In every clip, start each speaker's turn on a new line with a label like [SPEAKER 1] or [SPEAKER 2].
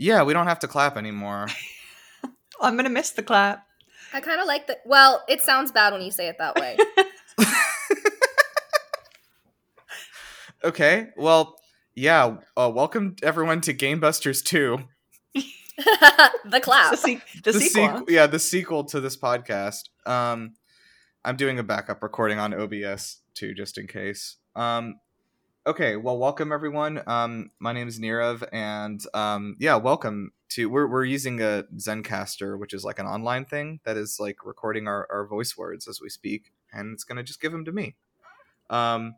[SPEAKER 1] clap?
[SPEAKER 2] Yeah, we don't have to clap anymore.
[SPEAKER 3] I'm gonna miss the clap.
[SPEAKER 1] I kind of like the. Well, it sounds bad when you say it that way.
[SPEAKER 2] okay, well, yeah. Uh, welcome everyone to Game Busters Two.
[SPEAKER 1] the clap.
[SPEAKER 3] the, se- the, sequel.
[SPEAKER 2] yeah, the sequel to this podcast. Um, I'm doing a backup recording on OBS too, just in case. Um, okay, well, welcome everyone. Um, my name is Nirav, and um, yeah, welcome to. We're we're using a Zencastr, which is like an online thing that is like recording our our voice words as we speak, and it's gonna just give them to me. Um,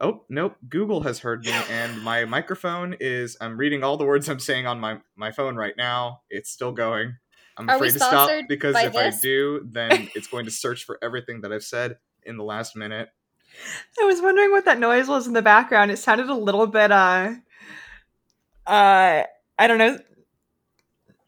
[SPEAKER 2] oh nope, Google has heard me, and my microphone is. I'm reading all the words I'm saying on my my phone right now. It's still going. I'm
[SPEAKER 1] Are
[SPEAKER 2] afraid to stop because if I do, then it's going to search for everything that I've said in the last minute.
[SPEAKER 3] I was wondering what that noise was in the background. It sounded a little bit uh uh I don't know.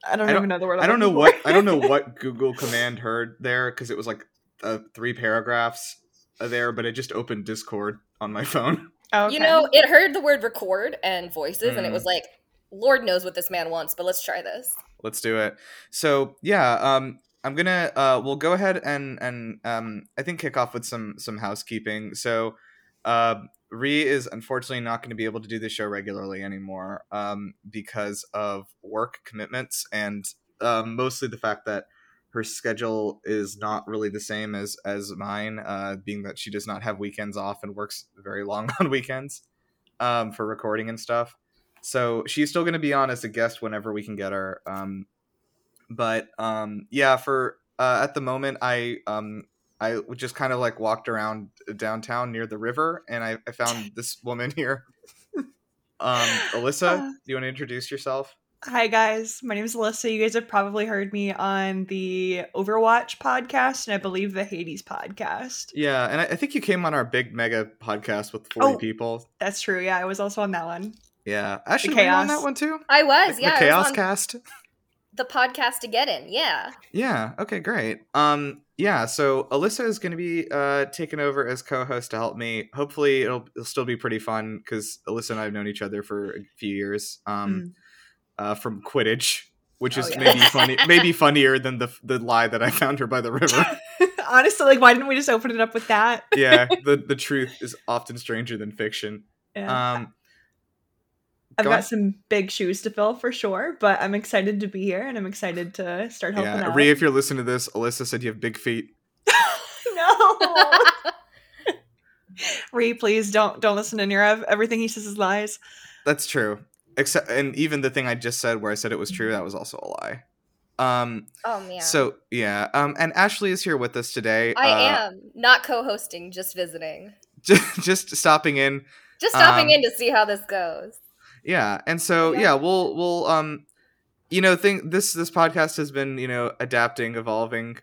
[SPEAKER 3] I don't,
[SPEAKER 2] I don't-
[SPEAKER 3] even know the word.
[SPEAKER 2] I don't know what. I don't know what Google command heard there because it was like uh, three paragraphs uh, there, but it just opened Discord on my phone.
[SPEAKER 3] Oh,
[SPEAKER 1] You know, it heard the word record and voices, and it
[SPEAKER 2] Mm.
[SPEAKER 1] was like, Lord knows what this man wants, but let's try this.
[SPEAKER 2] Let's do it. So yeah, um, I'm gonna uh, we'll go ahead and and um, I think kick off with some some housekeeping. So uh, Ree is unfortunately not going to be able to do the show regularly anymore um, because of work commitments and um, mostly the fact that her schedule is not really the same as as mine, uh, being that she does not have weekends off and works very long on weekends um, for recording and stuff. So she's still going to be on as a guest whenever we can get her. Um, but um, yeah, for uh, at the moment, I um, I just kind of like walked around downtown near the river, and I, I found this woman here. Um, Alyssa,
[SPEAKER 3] Uh.
[SPEAKER 2] do you want to introduce yourself?
[SPEAKER 3] Hi guys, my name is Alyssa. You guys have probably heard me on the Overwatch podcast and I believe the Hades podcast.
[SPEAKER 2] Yeah, and I, I think you came on our big mega podcast with forty
[SPEAKER 3] Oh.
[SPEAKER 2] people.
[SPEAKER 3] That's true. Yeah, I was also on that one.
[SPEAKER 2] Yeah, actually, were you on that one too?
[SPEAKER 1] I was,
[SPEAKER 2] Like
[SPEAKER 1] yeah.
[SPEAKER 2] the Chaos
[SPEAKER 1] was on
[SPEAKER 2] Cast.
[SPEAKER 1] The podcast to get in, yeah.
[SPEAKER 2] Yeah. Okay. Great. Um. Yeah. So Alyssa is going to be uh taking over as co-host to help me. Hopefully, it'll, it'll still be pretty fun because Alyssa and I have known each other for a few years. Um. Uh, from Quidditch, which
[SPEAKER 3] Oh,
[SPEAKER 2] is
[SPEAKER 3] yeah.
[SPEAKER 2] maybe funny, maybe funnier than the the lie that I found her by the river.
[SPEAKER 3] Honestly, like why didn't we just open it up with that?
[SPEAKER 2] yeah. The the truth is often stranger than fiction.
[SPEAKER 3] Yeah.
[SPEAKER 2] Um.
[SPEAKER 3] I've
[SPEAKER 2] go
[SPEAKER 3] got
[SPEAKER 2] on.
[SPEAKER 3] some big shoes to fill for sure, but I'm excited to be here and I'm excited to start helping
[SPEAKER 2] Yeah.
[SPEAKER 3] out.
[SPEAKER 2] Rhea, if you're listening to this, Alyssa said you have big feet.
[SPEAKER 3] no. Ree, please don't don't listen to Nirav. Everything he says is lies.
[SPEAKER 2] That's true. Except, and even the thing I just said, where I said it was true, that was also a lie. Um.
[SPEAKER 1] oh, man.
[SPEAKER 2] So yeah, um, and Ashley is here with us today.
[SPEAKER 1] I
[SPEAKER 2] uh,
[SPEAKER 1] am not co hosting, just visiting.
[SPEAKER 2] just, just stopping in.
[SPEAKER 1] Just stopping
[SPEAKER 2] Um,
[SPEAKER 1] in to see how this goes.
[SPEAKER 2] Yeah, and so
[SPEAKER 1] Yeah.
[SPEAKER 2] we'll we'll um, you know, think this this podcast has been you know adapting, evolving,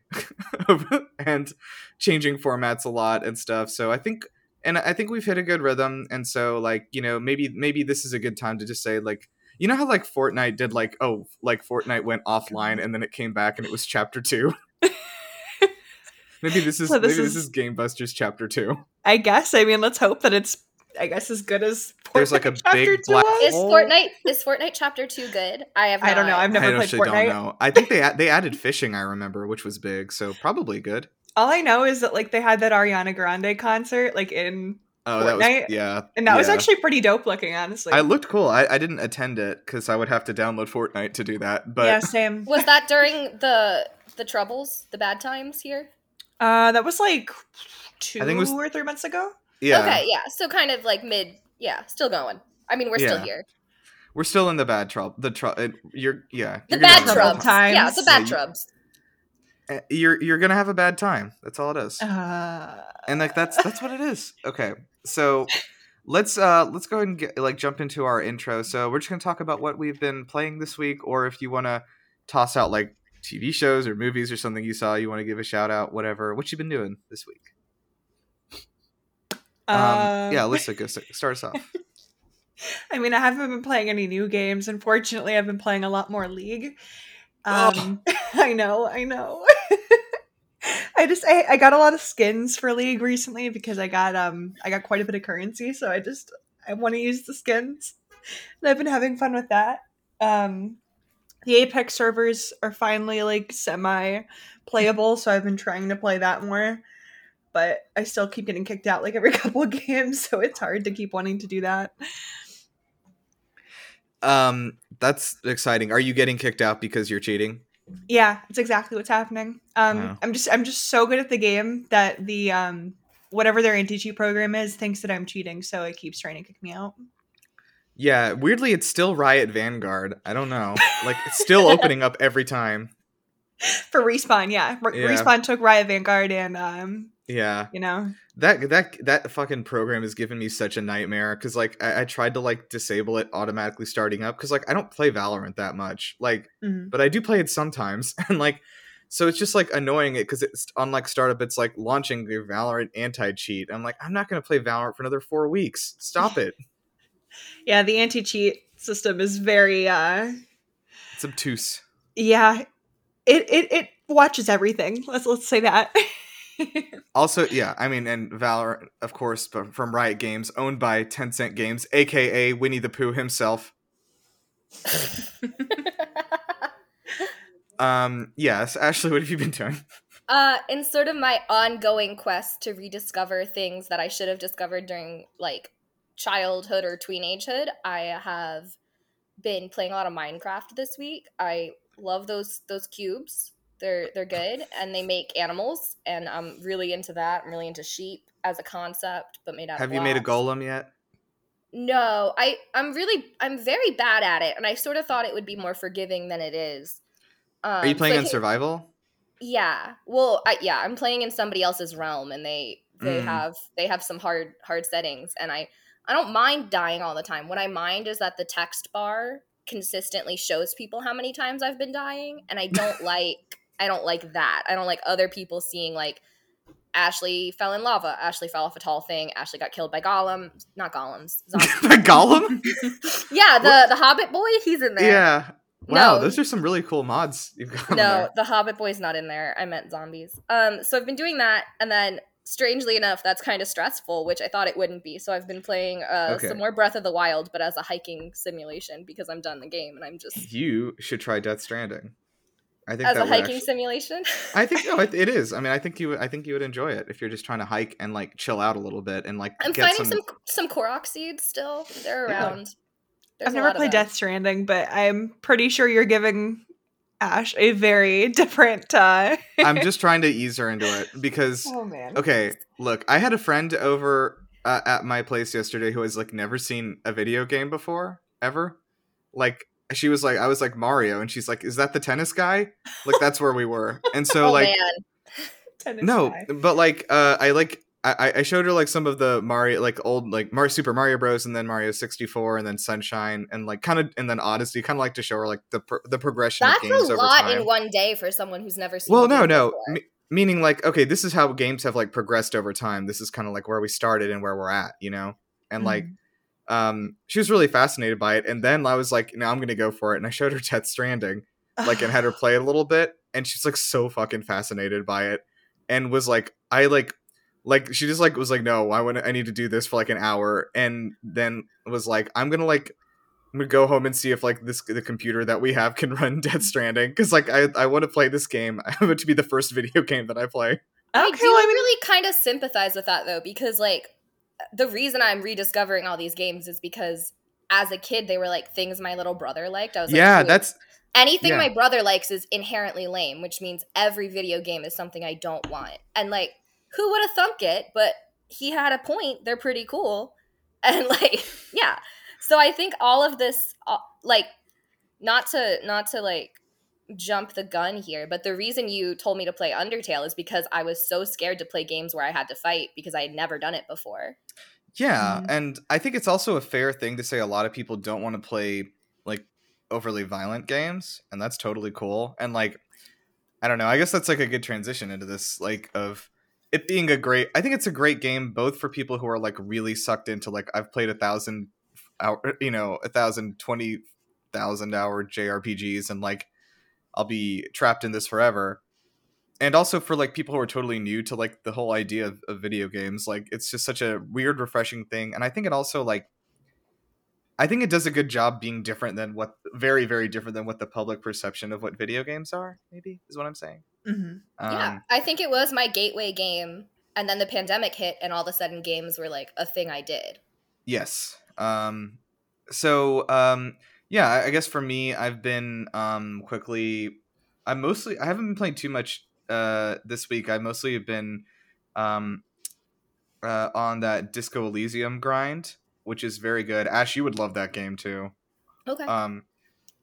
[SPEAKER 2] and changing formats a lot and stuff. So I think, and I think we've hit a good rhythm. And so like you know maybe maybe this is a good time to just say like. You know how like Fortnite did like oh like Fortnite went offline and then it came back and it was chapter two. maybe this is
[SPEAKER 3] So this
[SPEAKER 2] maybe this
[SPEAKER 3] is-
[SPEAKER 2] is Game Busters chapter two.
[SPEAKER 3] I guess. I mean, let's hope that it's I guess as good as
[SPEAKER 2] There's, like, a big black
[SPEAKER 3] was.
[SPEAKER 1] Is. Fortnite is Fortnite Chapter Two good? I have.
[SPEAKER 3] I don't know. I've never
[SPEAKER 2] I
[SPEAKER 3] played
[SPEAKER 2] actually
[SPEAKER 3] Fortnite.
[SPEAKER 2] don't know. I think they they added fishing. I remember, which was big, so probably good.
[SPEAKER 3] All I know is that like they had that Ariana Grande concert like in
[SPEAKER 2] Oh, that was
[SPEAKER 3] Fortnite?
[SPEAKER 2] yeah,
[SPEAKER 3] and that was actually pretty dope looking, honestly.
[SPEAKER 2] I looked cool. I, I didn't attend it because I would have to download Fortnite to do that. But
[SPEAKER 3] yeah, same.
[SPEAKER 1] Was that during the the troubles, the bad times here?
[SPEAKER 3] Uh that was like two I
[SPEAKER 2] think it was-
[SPEAKER 3] or three months ago.
[SPEAKER 2] Yeah,
[SPEAKER 1] Okay, yeah. So kind of like mid. Yeah, still going. I mean, we're still here.
[SPEAKER 2] we're still in the bad trouble. The trouble. You're yeah.
[SPEAKER 1] The
[SPEAKER 2] you're gonna
[SPEAKER 1] bad
[SPEAKER 2] have a
[SPEAKER 3] trouble times.
[SPEAKER 1] Yeah, the bad
[SPEAKER 2] you-
[SPEAKER 1] trubs.
[SPEAKER 2] Eh, You're you're gonna have a bad time. That's all it is.
[SPEAKER 3] Uh
[SPEAKER 2] and like that's that's what it is. Okay, so let's uh let's go ahead and get, like jump into our intro. So we're just gonna talk about what we've been playing this week, or if you want to toss out like TV shows or movies or something you saw, you want to give a shout out, whatever. What you been doing this week? Um,
[SPEAKER 3] um,
[SPEAKER 2] yeah, Alyssa, go st- start us off.
[SPEAKER 3] I mean, I haven't been playing any new games. Unfortunately, I've been playing a lot more League. Um, I know, I know. I just I, I got a lot of skins for League recently because I got um I got quite a bit of currency, so I just I want to use the skins, and I've been having fun with that. um the Apex servers are finally like semi playable, so I've been trying to play that more. But I still keep getting kicked out like every couple of games, so it's hard to keep wanting to do that.
[SPEAKER 2] Um, that's exciting. Are you getting kicked out because you're cheating?
[SPEAKER 3] Yeah, it's exactly what's happening. Um. I'm just I'm just so good at the game that the um whatever their anti cheat program is thinks that I'm cheating, so it keeps trying to kick me out.
[SPEAKER 2] Yeah, weirdly, it's still Riot Vanguard. I don't know. Like, it's still opening up every time.
[SPEAKER 3] For respawn, yeah. Re-
[SPEAKER 2] Yeah.
[SPEAKER 3] Respawn took Riot Vanguard and um,
[SPEAKER 2] Yeah,
[SPEAKER 3] you know,
[SPEAKER 2] that that that fucking program has given me such a nightmare. Because like, I, I tried to like disable it automatically starting up. Because like, I don't play Valorant that much. Like,
[SPEAKER 3] mhm.
[SPEAKER 2] but I do play it sometimes, and like, so it's just like annoying it because it's on like startup. It's like launching the Valorant anti cheat. I'm like, I'm not gonna play Valorant for another four weeks. Stop it.
[SPEAKER 3] yeah, the anti cheat system is very uh
[SPEAKER 2] It's obtuse.
[SPEAKER 3] yeah. It it it watches everything. Let's let's say that.
[SPEAKER 2] Also, yeah, I mean, and Valorant, of course, but from Riot Games, owned by Tencent Games, aka Winnie the Pooh himself. Um, yes, Ashley, what have you been doing?
[SPEAKER 1] uh, in sort of my ongoing quest to rediscover things that I should have discovered during like childhood or teenagehood, I have been playing a lot of Minecraft this week. I love those those cubes. They're they're good and they make animals and I'm really into that. I'm really into sheep as a concept, but made out
[SPEAKER 2] Have you made a golem yet?
[SPEAKER 1] No, I I'm really I'm very bad at it, and I sort of thought it would be more forgiving than it is. Um,
[SPEAKER 2] Are you playing
[SPEAKER 1] I
[SPEAKER 2] on survival?
[SPEAKER 1] Yeah, well, I, yeah, I'm playing in somebody else's realm, and they they
[SPEAKER 2] Mm.
[SPEAKER 1] have they have some hard hard settings, and I I don't mind dying all the time. What I mind is that the text bar consistently shows people how many times I've been dying, and I don't like I don't like that. I don't like other people seeing like Ashley fell in lava, Ashley fell off a tall thing, Ashley got killed by Gollum, not golems, zombies.
[SPEAKER 2] By golem?
[SPEAKER 1] Yeah, the the Hobbit boy, he's in there.
[SPEAKER 2] yeah. Wow,
[SPEAKER 1] No.
[SPEAKER 2] those are some really cool mods you've got.
[SPEAKER 1] No, the Hobbit boy's not in there. I meant zombies. Um, so I've been doing that, and then strangely enough, that's kind of stressful, which I thought it wouldn't be. So I've been playing uh,
[SPEAKER 2] Okay.
[SPEAKER 1] some more Breath of the Wild, but as a hiking simulation because I'm done the game and I'm just
[SPEAKER 2] You should try Death Stranding. I think
[SPEAKER 1] as
[SPEAKER 2] that
[SPEAKER 1] a hiking
[SPEAKER 2] actually-
[SPEAKER 1] simulation.
[SPEAKER 2] I think no, it, it is. I mean, I think you, would- I think you would enjoy it if you're just trying to hike and like chill out a little bit and like
[SPEAKER 1] I'm
[SPEAKER 2] get
[SPEAKER 1] finding
[SPEAKER 2] some.
[SPEAKER 1] some some Korok seeds still. They're
[SPEAKER 2] Yeah.
[SPEAKER 1] around. There's
[SPEAKER 3] I've never played. Death Stranding, but I'm pretty sure you're giving Ash a very different uh
[SPEAKER 2] I'm just trying to ease her into it because
[SPEAKER 3] Oh man.
[SPEAKER 2] okay, look, I had a friend over uh, at my place yesterday who has like never seen a video game before ever. Like she was like, I was like Mario, and she's like, "Is that the tennis guy?" Like that's where we were, and so
[SPEAKER 1] oh
[SPEAKER 2] like
[SPEAKER 1] man,
[SPEAKER 3] Tennis
[SPEAKER 2] no
[SPEAKER 3] guy.
[SPEAKER 2] but like uh i like I, I showed her like some of the Mario, like old, like Mario Super Mario Bros, and then Mario sixty four, and then Sunshine, and like kind of, and then Odyssey. Kind of like to show her like the pro- the progression
[SPEAKER 1] that's
[SPEAKER 2] of games
[SPEAKER 1] a
[SPEAKER 2] over
[SPEAKER 1] lot
[SPEAKER 2] time.
[SPEAKER 1] in one day for someone who's never seen.
[SPEAKER 2] well, no, no, me- meaning like okay, this is how games have like progressed over time. This is kind of like where we started and where we're at, you know. And like,
[SPEAKER 3] Mhm.
[SPEAKER 2] Um, she was really fascinated by it, and then I was like, now I'm gonna go for it, and I showed her Death Stranding, like and had her play it a little bit and she's like so fucking fascinated by it and was like i like like she just like was like no i want i need to do this for like an hour and then was like i'm gonna like i'm gonna go home and see if like this the computer that we have can run death stranding because like i i want to play this game. I want it to be the first video game that i play.
[SPEAKER 1] I do
[SPEAKER 3] well, I mean-
[SPEAKER 1] really kind of sympathize with that though, because like the reason I'm rediscovering all these games is because as a kid they were like things my little brother liked. I was like,
[SPEAKER 2] yeah
[SPEAKER 1] "Cool."
[SPEAKER 2] that's
[SPEAKER 1] anything
[SPEAKER 2] yeah.
[SPEAKER 1] my brother likes is inherently lame, which means every video game is something I don't want. And like, who would have thunk it? But he had a point. They're pretty cool, and like, yeah. So I think all of this, uh, like, not to not to like jump the gun here, but the reason you told me to play Undertale is because I was so scared to play games where I had to fight because I had never done it before.
[SPEAKER 2] Yeah,
[SPEAKER 3] Mhm.
[SPEAKER 2] and I think it's also a fair thing to say a lot of people don't want to play like overly violent games, and that's totally cool. And like I don't know, I guess that's like a good transition into this like of it being a great I think it's a great game both for people who are like really sucked into like I've played a thousand hour you know, a thousand twenty thousand hour JRPGs and like I'll be trapped in this forever and also for like people who are totally new to like the whole idea of, of video games like it's just such a weird refreshing thing and i think it also like I think it does a good job being different than what very very different than what the public perception of what video games are. Maybe is what I'm saying.
[SPEAKER 3] Mhm.
[SPEAKER 1] yeah,
[SPEAKER 2] Um,
[SPEAKER 1] I think it was my gateway game, and then the pandemic hit, and all of a sudden games were like a thing I did.
[SPEAKER 2] Yes. Um, so um, yeah, I guess for me, I've been um, quickly. I mostly I haven't been playing too much uh, this week. I mostly have been um, uh, on that Disco Elysium grind, which is very good. Ash, you would love that game too.
[SPEAKER 1] Okay.
[SPEAKER 2] Um,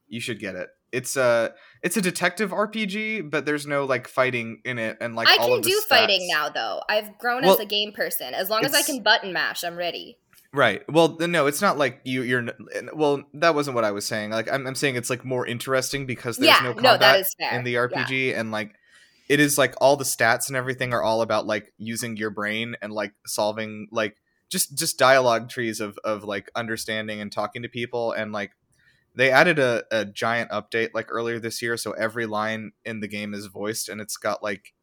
[SPEAKER 2] you should get it. It's a it's a detective RPG, but there's no like fighting in it, and like
[SPEAKER 1] I can do fighting now, though. I've grown
[SPEAKER 2] Well,
[SPEAKER 1] as a game person. As long as I can button mash, I'm ready.
[SPEAKER 2] Right. Well, no, it's not like you. You're. Well, that wasn't what I was saying. Like, I'm, I'm saying it's like more interesting because there's
[SPEAKER 1] yeah,
[SPEAKER 2] no
[SPEAKER 1] no,
[SPEAKER 2] combat
[SPEAKER 1] fair.
[SPEAKER 2] in the
[SPEAKER 1] Yeah.
[SPEAKER 2] RPG, and like, it is like all the stats and everything are all about like using your brain and like solving like just just dialogue trees of of like understanding and talking to people and like they added a, a giant update like earlier this year so every line in the game is voiced and it's got like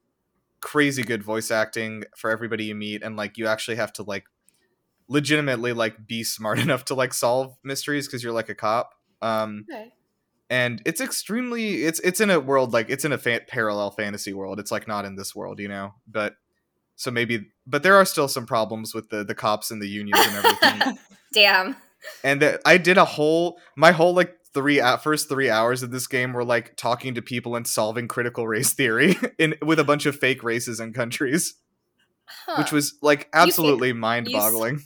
[SPEAKER 2] crazy good voice acting for everybody you meet and like you actually have to like legitimately like be smart enough to like solve mysteries because you're like a cop. Um
[SPEAKER 1] Okay.
[SPEAKER 2] and it's extremely it's it's in a world like it's in a fa- parallel fantasy world. It's like not in this world you know? But so maybe but there are still some problems with the the cops and the unions and everything.
[SPEAKER 1] Damn.
[SPEAKER 2] and that I did a whole my whole like three at first three hours of this game were like talking to people and solving critical race theory in with a bunch of fake races and countries,
[SPEAKER 1] Huh.
[SPEAKER 2] which was like absolutely mind boggling.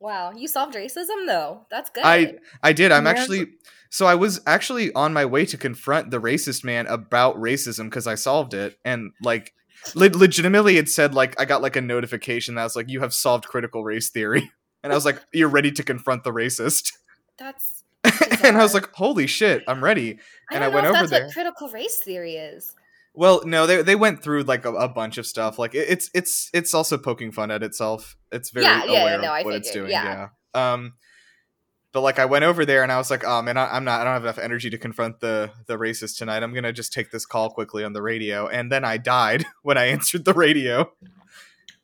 [SPEAKER 1] wow. You solved racism though. That's good.
[SPEAKER 2] I I did. I'm actually so I was actually on my way to confront the racist man about racism because I solved it and like le- legitimately it said like I got like a notification that was like you have solved critical race theory and I was like you're ready to confront the racist
[SPEAKER 1] That's.
[SPEAKER 2] and I was like holy shit I'm ready
[SPEAKER 1] I
[SPEAKER 2] And I
[SPEAKER 1] know
[SPEAKER 2] went
[SPEAKER 1] if
[SPEAKER 2] over
[SPEAKER 1] that's
[SPEAKER 2] there.
[SPEAKER 1] what critical race theory is.
[SPEAKER 2] Well, no, they they went through like a, a bunch of stuff. Like it, it's it's it's also poking fun at itself. It's very
[SPEAKER 1] Yeah, yeah,
[SPEAKER 2] aware
[SPEAKER 1] no, I
[SPEAKER 2] of what it's doing.
[SPEAKER 1] yeah.
[SPEAKER 2] Yeah. Um, but like I went over there and I was like, oh man, I, I'm not. I don't have enough energy to confront the the racist tonight. I'm gonna just take this call quickly on the radio. And then I died when I answered the radio.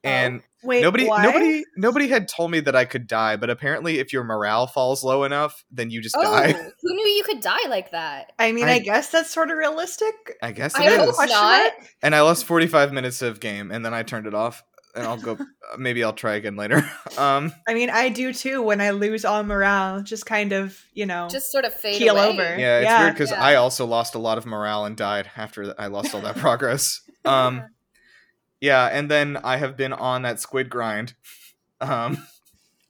[SPEAKER 2] And
[SPEAKER 3] Wait,
[SPEAKER 2] nobody
[SPEAKER 3] why?
[SPEAKER 2] nobody nobody had told me that I could die, but apparently if your morale falls low enough, then you just
[SPEAKER 1] Oh,
[SPEAKER 2] die.
[SPEAKER 1] who knew you could die like that?
[SPEAKER 3] I mean,
[SPEAKER 2] I-
[SPEAKER 3] I, guess that's sort of realistic.
[SPEAKER 2] I guess
[SPEAKER 1] I
[SPEAKER 2] it
[SPEAKER 1] hope
[SPEAKER 2] is.
[SPEAKER 3] Question
[SPEAKER 1] not.
[SPEAKER 3] mark?
[SPEAKER 2] and I lost 45 minutes of game and then I turned it off and I'll go maybe I'll try again later. Um
[SPEAKER 3] I mean, I do too when I lose all morale. Just kind of, you know.
[SPEAKER 1] Just sort of fade
[SPEAKER 3] Keel
[SPEAKER 1] away.
[SPEAKER 3] over.
[SPEAKER 2] yeah, it's
[SPEAKER 3] Yeah.
[SPEAKER 2] weird cuz
[SPEAKER 1] Yeah.
[SPEAKER 2] I also lost a lot of morale and died after I lost all that progress. Um yeah, and then I have been on that squid grind. Um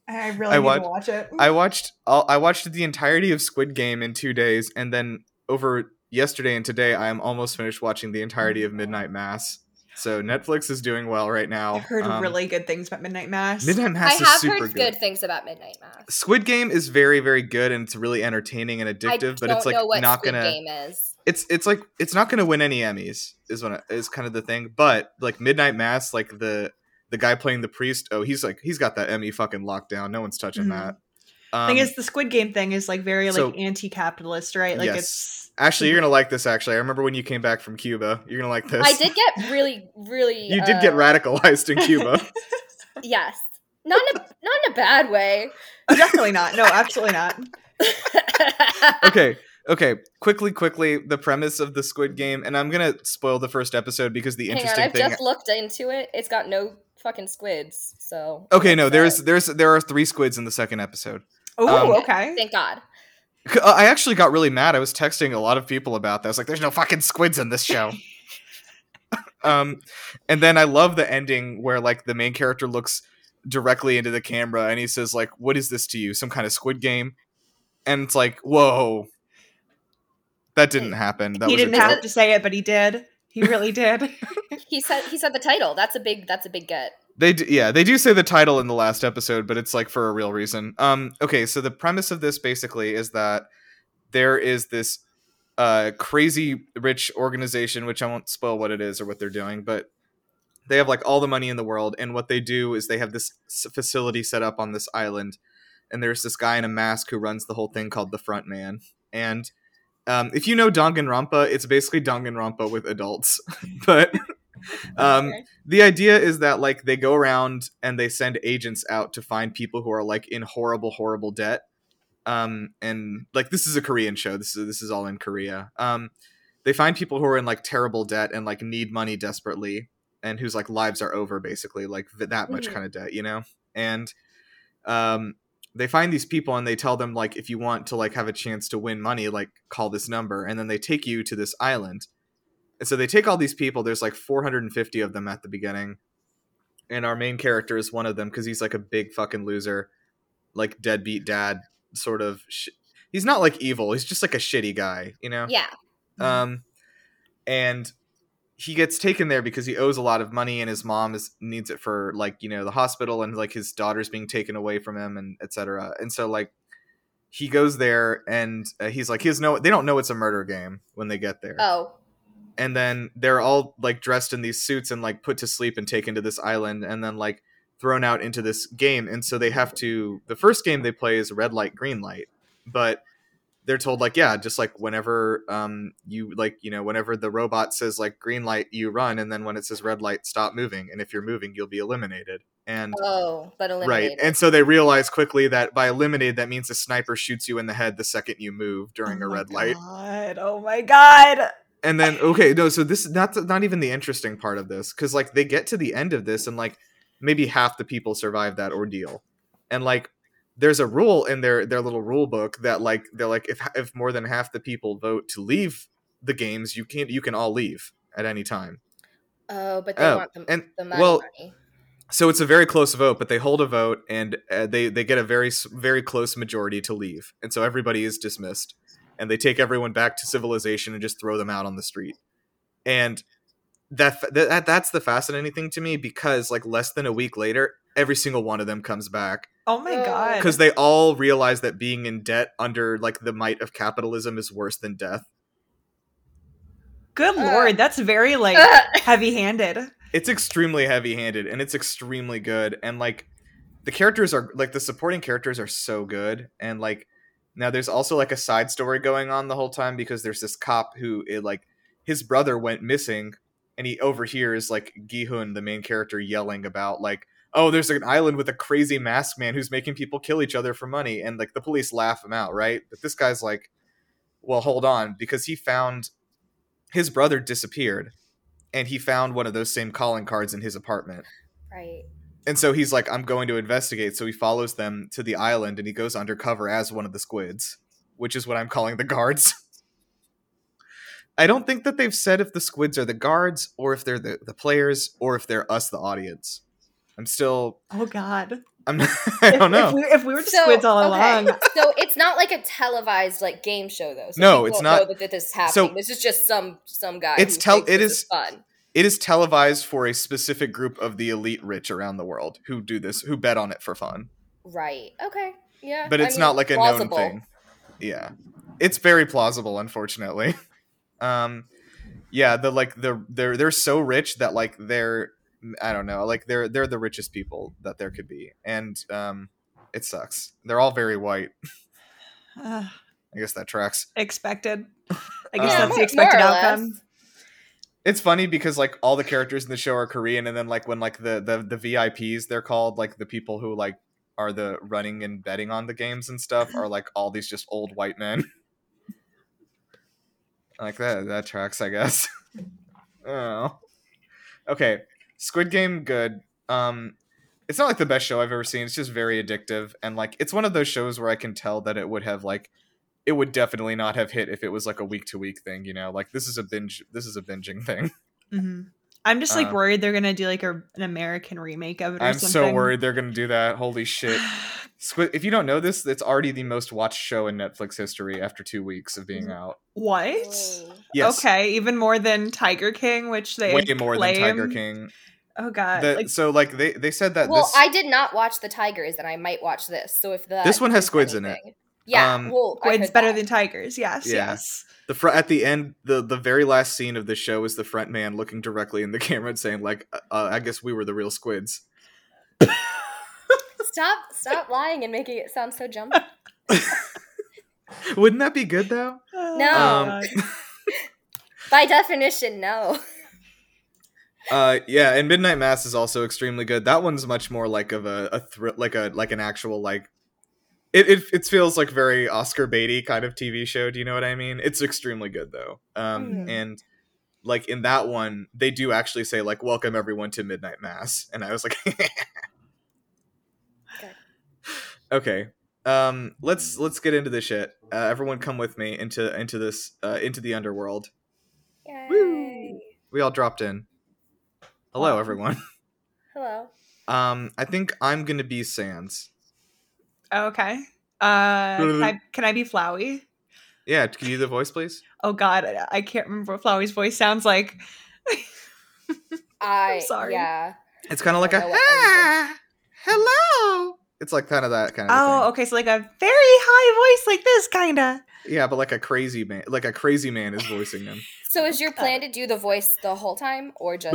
[SPEAKER 3] I really
[SPEAKER 2] I
[SPEAKER 3] need
[SPEAKER 2] wa-
[SPEAKER 3] to watch it.
[SPEAKER 2] I watched all, I watched the entirety of Squid Game in 2 days and then over yesterday and today I am almost finished watching the entirety of Midnight Mass. So Netflix is doing well right now.
[SPEAKER 3] I've heard
[SPEAKER 2] Um,
[SPEAKER 3] really good things about Midnight Mass.
[SPEAKER 2] Midnight
[SPEAKER 1] I
[SPEAKER 2] Mass is
[SPEAKER 1] have
[SPEAKER 2] super
[SPEAKER 1] heard
[SPEAKER 2] good.
[SPEAKER 1] good things about Midnight Mass.
[SPEAKER 2] Squid Game is very very good and it's really entertaining and
[SPEAKER 1] I
[SPEAKER 2] addictive,
[SPEAKER 1] don't
[SPEAKER 2] but it's like
[SPEAKER 1] know what
[SPEAKER 2] not
[SPEAKER 1] Squid
[SPEAKER 2] gonna
[SPEAKER 1] Game is.
[SPEAKER 2] It's it's like it's not gonna win any Emmys is what I- is kind of the thing. But like Midnight Mass, like the the guy playing the priest, oh he's like he's got that Emmy fucking lockdown. No one's touching
[SPEAKER 3] Mhm.
[SPEAKER 2] that. Um,
[SPEAKER 3] thing is, the Squid Game thing is like very like
[SPEAKER 2] so-
[SPEAKER 3] anti-capitalist, right? Like
[SPEAKER 2] Yes.
[SPEAKER 3] it's
[SPEAKER 2] Ashley, you're gonna like this. Actually, I remember when you came back from Cuba. You're gonna like this.
[SPEAKER 1] I did get really, really.
[SPEAKER 2] You did get
[SPEAKER 1] uh,
[SPEAKER 2] radicalized in Cuba.
[SPEAKER 1] Yes, not in a not in a bad way.
[SPEAKER 3] definitely not. No, absolutely not.
[SPEAKER 2] okay okay quickly quickly the premise of the squid game and i'm gonna spoil the first episode because the
[SPEAKER 1] Hang on,
[SPEAKER 2] interesting
[SPEAKER 1] I've
[SPEAKER 2] thing
[SPEAKER 1] just looked into it. It's got no fucking squids, so.
[SPEAKER 2] okay no there's there's there are three squids in the second episode
[SPEAKER 3] Oh,
[SPEAKER 2] Um,
[SPEAKER 3] okay.
[SPEAKER 1] Thank God.
[SPEAKER 2] Uh, i actually got really mad i was texting a lot of people about that i was like there's no fucking squids in this show um and then i love the ending where like the main character looks directly into the camera and he says like what is this to you some kind of squid game and it's like whoa that didn't happen that
[SPEAKER 3] he
[SPEAKER 2] was
[SPEAKER 3] didn't have to say it, but he did. He really did.
[SPEAKER 1] He said he said the title. That's a big. That's a big get.
[SPEAKER 2] They d- yeah, they do say the title in the last episode, but it's like for a real reason. Um okay, so the premise of this basically is that there is this uh crazy rich organization which I won't spoil what it is or what they're doing, but they have like all the money in the world and what they do is they have this facility set up on this island and there's this guy in a mask who runs the whole thing called the front man. And um, if you know Danganronpa, it's basically Danganronpa with adults. but um,
[SPEAKER 1] Okay.
[SPEAKER 2] the idea is that like they go around and they send agents out to find people who are like in horrible horrible debt um, and like this is a Korean show. This is this is all in Korea. Um, they find people who are in like terrible debt and like need money desperately, and whose like lives are over basically, like that much
[SPEAKER 1] Mhm.
[SPEAKER 2] kind of debt, you know. And um, they find these people and they tell them like if you want to like have a chance to win money, like call this number, and then they take you to this island. And so they take all these people. There's like 450 of them at the beginning, and our main character is one of them because he's like a big fucking loser, like deadbeat dad sort of. Sh- he's not like evil. He's just like a shitty guy, you know.
[SPEAKER 1] Yeah.
[SPEAKER 2] Um, and he gets taken there because he owes a lot of money, and his mom is needs it for like you know the hospital, and like his daughter's being taken away from him, and etc. And so like he goes there, and uh, he's like he has no. They don't know it's a murder game when they get there
[SPEAKER 1] Oh.
[SPEAKER 2] and then they're all like dressed in these suits and like put to sleep and taken to this island and then like thrown out into this game and so they have to the first game they play is red light green light but they're told like yeah just like whenever um you like you know whenever the robot says like green light you run and then when it says red light stop moving and if you're moving you'll be eliminated and
[SPEAKER 1] Oh, but eliminated.
[SPEAKER 2] right and so they realize quickly that by eliminated that means the sniper shoots you in the head the second you move during
[SPEAKER 3] Oh
[SPEAKER 2] a red light
[SPEAKER 3] God. Oh my god.
[SPEAKER 2] and then okay no so this is not not even the interesting part of this because like they get to the end of this and like maybe half the people survive that ordeal and like there's a rule in their their little rule book that like they're like if if more than half the people vote to leave the games you can't you can all leave at any time
[SPEAKER 1] oh, but they
[SPEAKER 2] Oh,
[SPEAKER 1] want the,
[SPEAKER 2] and
[SPEAKER 1] the money.
[SPEAKER 2] well
[SPEAKER 1] money.
[SPEAKER 2] so it's a very close vote but they hold a vote and uh, they they get a very very close majority to leave and so everybody is dismissed and they take everyone back to civilization and just throw them out on the street and that, that that's the fascinating thing to me because like less than a week later every single one of them comes back
[SPEAKER 3] Oh my
[SPEAKER 1] Oh.
[SPEAKER 3] god.
[SPEAKER 2] because they all realize that being in debt under like the might of capitalism is worse than death
[SPEAKER 3] Good
[SPEAKER 1] Uh.
[SPEAKER 3] lord, that's very like heavy-handed.
[SPEAKER 2] it's extremely heavy handed and it's extremely good and like the characters are like the supporting characters are so good and like now there's also like a side story going on the whole time because there's this cop who it, like his brother went missing and he overhears like Gihun the main character yelling about like oh there's an island with a crazy masked man who's making people kill each other for money and like the police laugh him out right but this guy's like well hold on because he found his brother disappeared and he found one of those same calling cards in his apartment.
[SPEAKER 1] right.
[SPEAKER 2] And so he's like, I'm going to investigate. So he follows them to the island and he goes undercover as one of the squids, which is what I'm calling the guards. I don't think that they've said if the squids are the guards or if they're the, the players or if they're us, the audience. I'm still,
[SPEAKER 3] Oh god.
[SPEAKER 2] I'm not, I don't know.
[SPEAKER 3] If we, if we were the
[SPEAKER 1] So,
[SPEAKER 3] squids all
[SPEAKER 1] okay.
[SPEAKER 3] along.
[SPEAKER 1] so it's not like a televised like game show though. So
[SPEAKER 2] No, it's
[SPEAKER 1] don't Know that this is happening.
[SPEAKER 2] so-
[SPEAKER 1] this is just some some guy.
[SPEAKER 2] It's
[SPEAKER 1] tell.
[SPEAKER 2] tel-
[SPEAKER 1] thinks
[SPEAKER 2] it
[SPEAKER 1] this
[SPEAKER 2] is-
[SPEAKER 1] fun.
[SPEAKER 2] It is televised for a specific group of the elite rich around the world who do this, who bet on it for fun.
[SPEAKER 1] Right. Okay. Yeah.
[SPEAKER 2] but
[SPEAKER 1] I
[SPEAKER 2] it's
[SPEAKER 1] mean,
[SPEAKER 2] not like a
[SPEAKER 1] plausible.
[SPEAKER 2] known thing. Yeah, it's very plausible, unfortunately. um, yeah, the like the they're they're so rich that like they're I don't know like they're they're the richest people that there could be, and um, it sucks. They're all very white.
[SPEAKER 3] Uh,
[SPEAKER 2] I guess that tracks.
[SPEAKER 3] expected. I guess
[SPEAKER 2] Um,
[SPEAKER 3] that's the expected
[SPEAKER 1] more or less.
[SPEAKER 3] outcome.
[SPEAKER 2] It's funny because like all the characters in the show are Korean, and then like when like the the the VIPs they're called like the people who like are the running and betting on the games and stuff are like all these just old white men. like that that tracks, I guess. oh. Okay. Squid Game good. Um it's not like the best show I've ever seen. It's just very addictive and like it's one of those shows where I can tell that it would have like it would definitely not have hit if it was like a week to week thing, you know. Like this is a binge this is a binging thing.
[SPEAKER 3] hmm I'm just like
[SPEAKER 2] Uh,
[SPEAKER 3] worried they're gonna do like a, an American remake of it. Or
[SPEAKER 2] I'm
[SPEAKER 3] something.
[SPEAKER 2] so worried they're gonna do that. Holy shit! Squid. If you don't know this, it's already the most watched show in Netflix history after two weeks of being out.
[SPEAKER 3] what?
[SPEAKER 2] Yes,
[SPEAKER 3] Okay, even more than Tiger King, which they
[SPEAKER 2] way more than Tiger King.
[SPEAKER 3] Oh god,
[SPEAKER 2] The-
[SPEAKER 3] like
[SPEAKER 2] so like they they said that
[SPEAKER 1] Well,
[SPEAKER 2] this
[SPEAKER 1] I did not watch the Tigers, and I might watch this. So if that
[SPEAKER 2] This one has
[SPEAKER 1] is
[SPEAKER 2] squids in it.
[SPEAKER 1] Yeah.
[SPEAKER 2] Um,
[SPEAKER 1] well,
[SPEAKER 3] Squid's better
[SPEAKER 1] that.
[SPEAKER 3] than tigers. Yes,
[SPEAKER 2] Yeah.
[SPEAKER 3] yes.
[SPEAKER 2] the fr- at the end the the very last scene of the show is the front man looking directly in the camera and saying like uh, uh, I guess we were the real squids.
[SPEAKER 1] Stop! Stop lying and making it sound so jumpy.
[SPEAKER 2] Wouldn't that be good though?
[SPEAKER 3] Oh,
[SPEAKER 1] No.
[SPEAKER 2] Um,
[SPEAKER 1] By definition, no.
[SPEAKER 2] Uh, yeah, and Midnight Mass is also extremely good. That one's much more like of a, a thr- like a like an actual like it, it it feels like very Oscar Beatty kind of TV show. Do you know what I mean? It's extremely good though. Um,
[SPEAKER 1] Mhm.
[SPEAKER 2] and like in that one, they do actually say like "Welcome everyone to Midnight Mass," and I was like,
[SPEAKER 1] Okay.
[SPEAKER 2] okay. Um, let's let's get into this shit. Uh, everyone, come with me into into this uh, into the underworld.
[SPEAKER 1] Yay.
[SPEAKER 2] We all dropped in. Hello, everyone.
[SPEAKER 1] Hello.
[SPEAKER 2] Um, I think I'm gonna be Sans.
[SPEAKER 3] Okay. Uh, can I, can I be Flowey?
[SPEAKER 2] Yeah, can you do the voice, please?
[SPEAKER 3] Oh God, I, I can't remember what Flowey's voice sounds like.
[SPEAKER 1] I'm
[SPEAKER 3] sorry.
[SPEAKER 1] Yeah.
[SPEAKER 2] It's kind of like
[SPEAKER 1] I
[SPEAKER 2] a
[SPEAKER 1] don't know what
[SPEAKER 2] "Ah, hello. It's like kind of that kind of.
[SPEAKER 3] Oh,
[SPEAKER 2] thing.
[SPEAKER 3] okay, so like a very high voice like this, kinda.
[SPEAKER 2] Yeah, but like a crazy man, like a crazy man is voicing him.
[SPEAKER 1] So is your plan to do the voice the whole time or just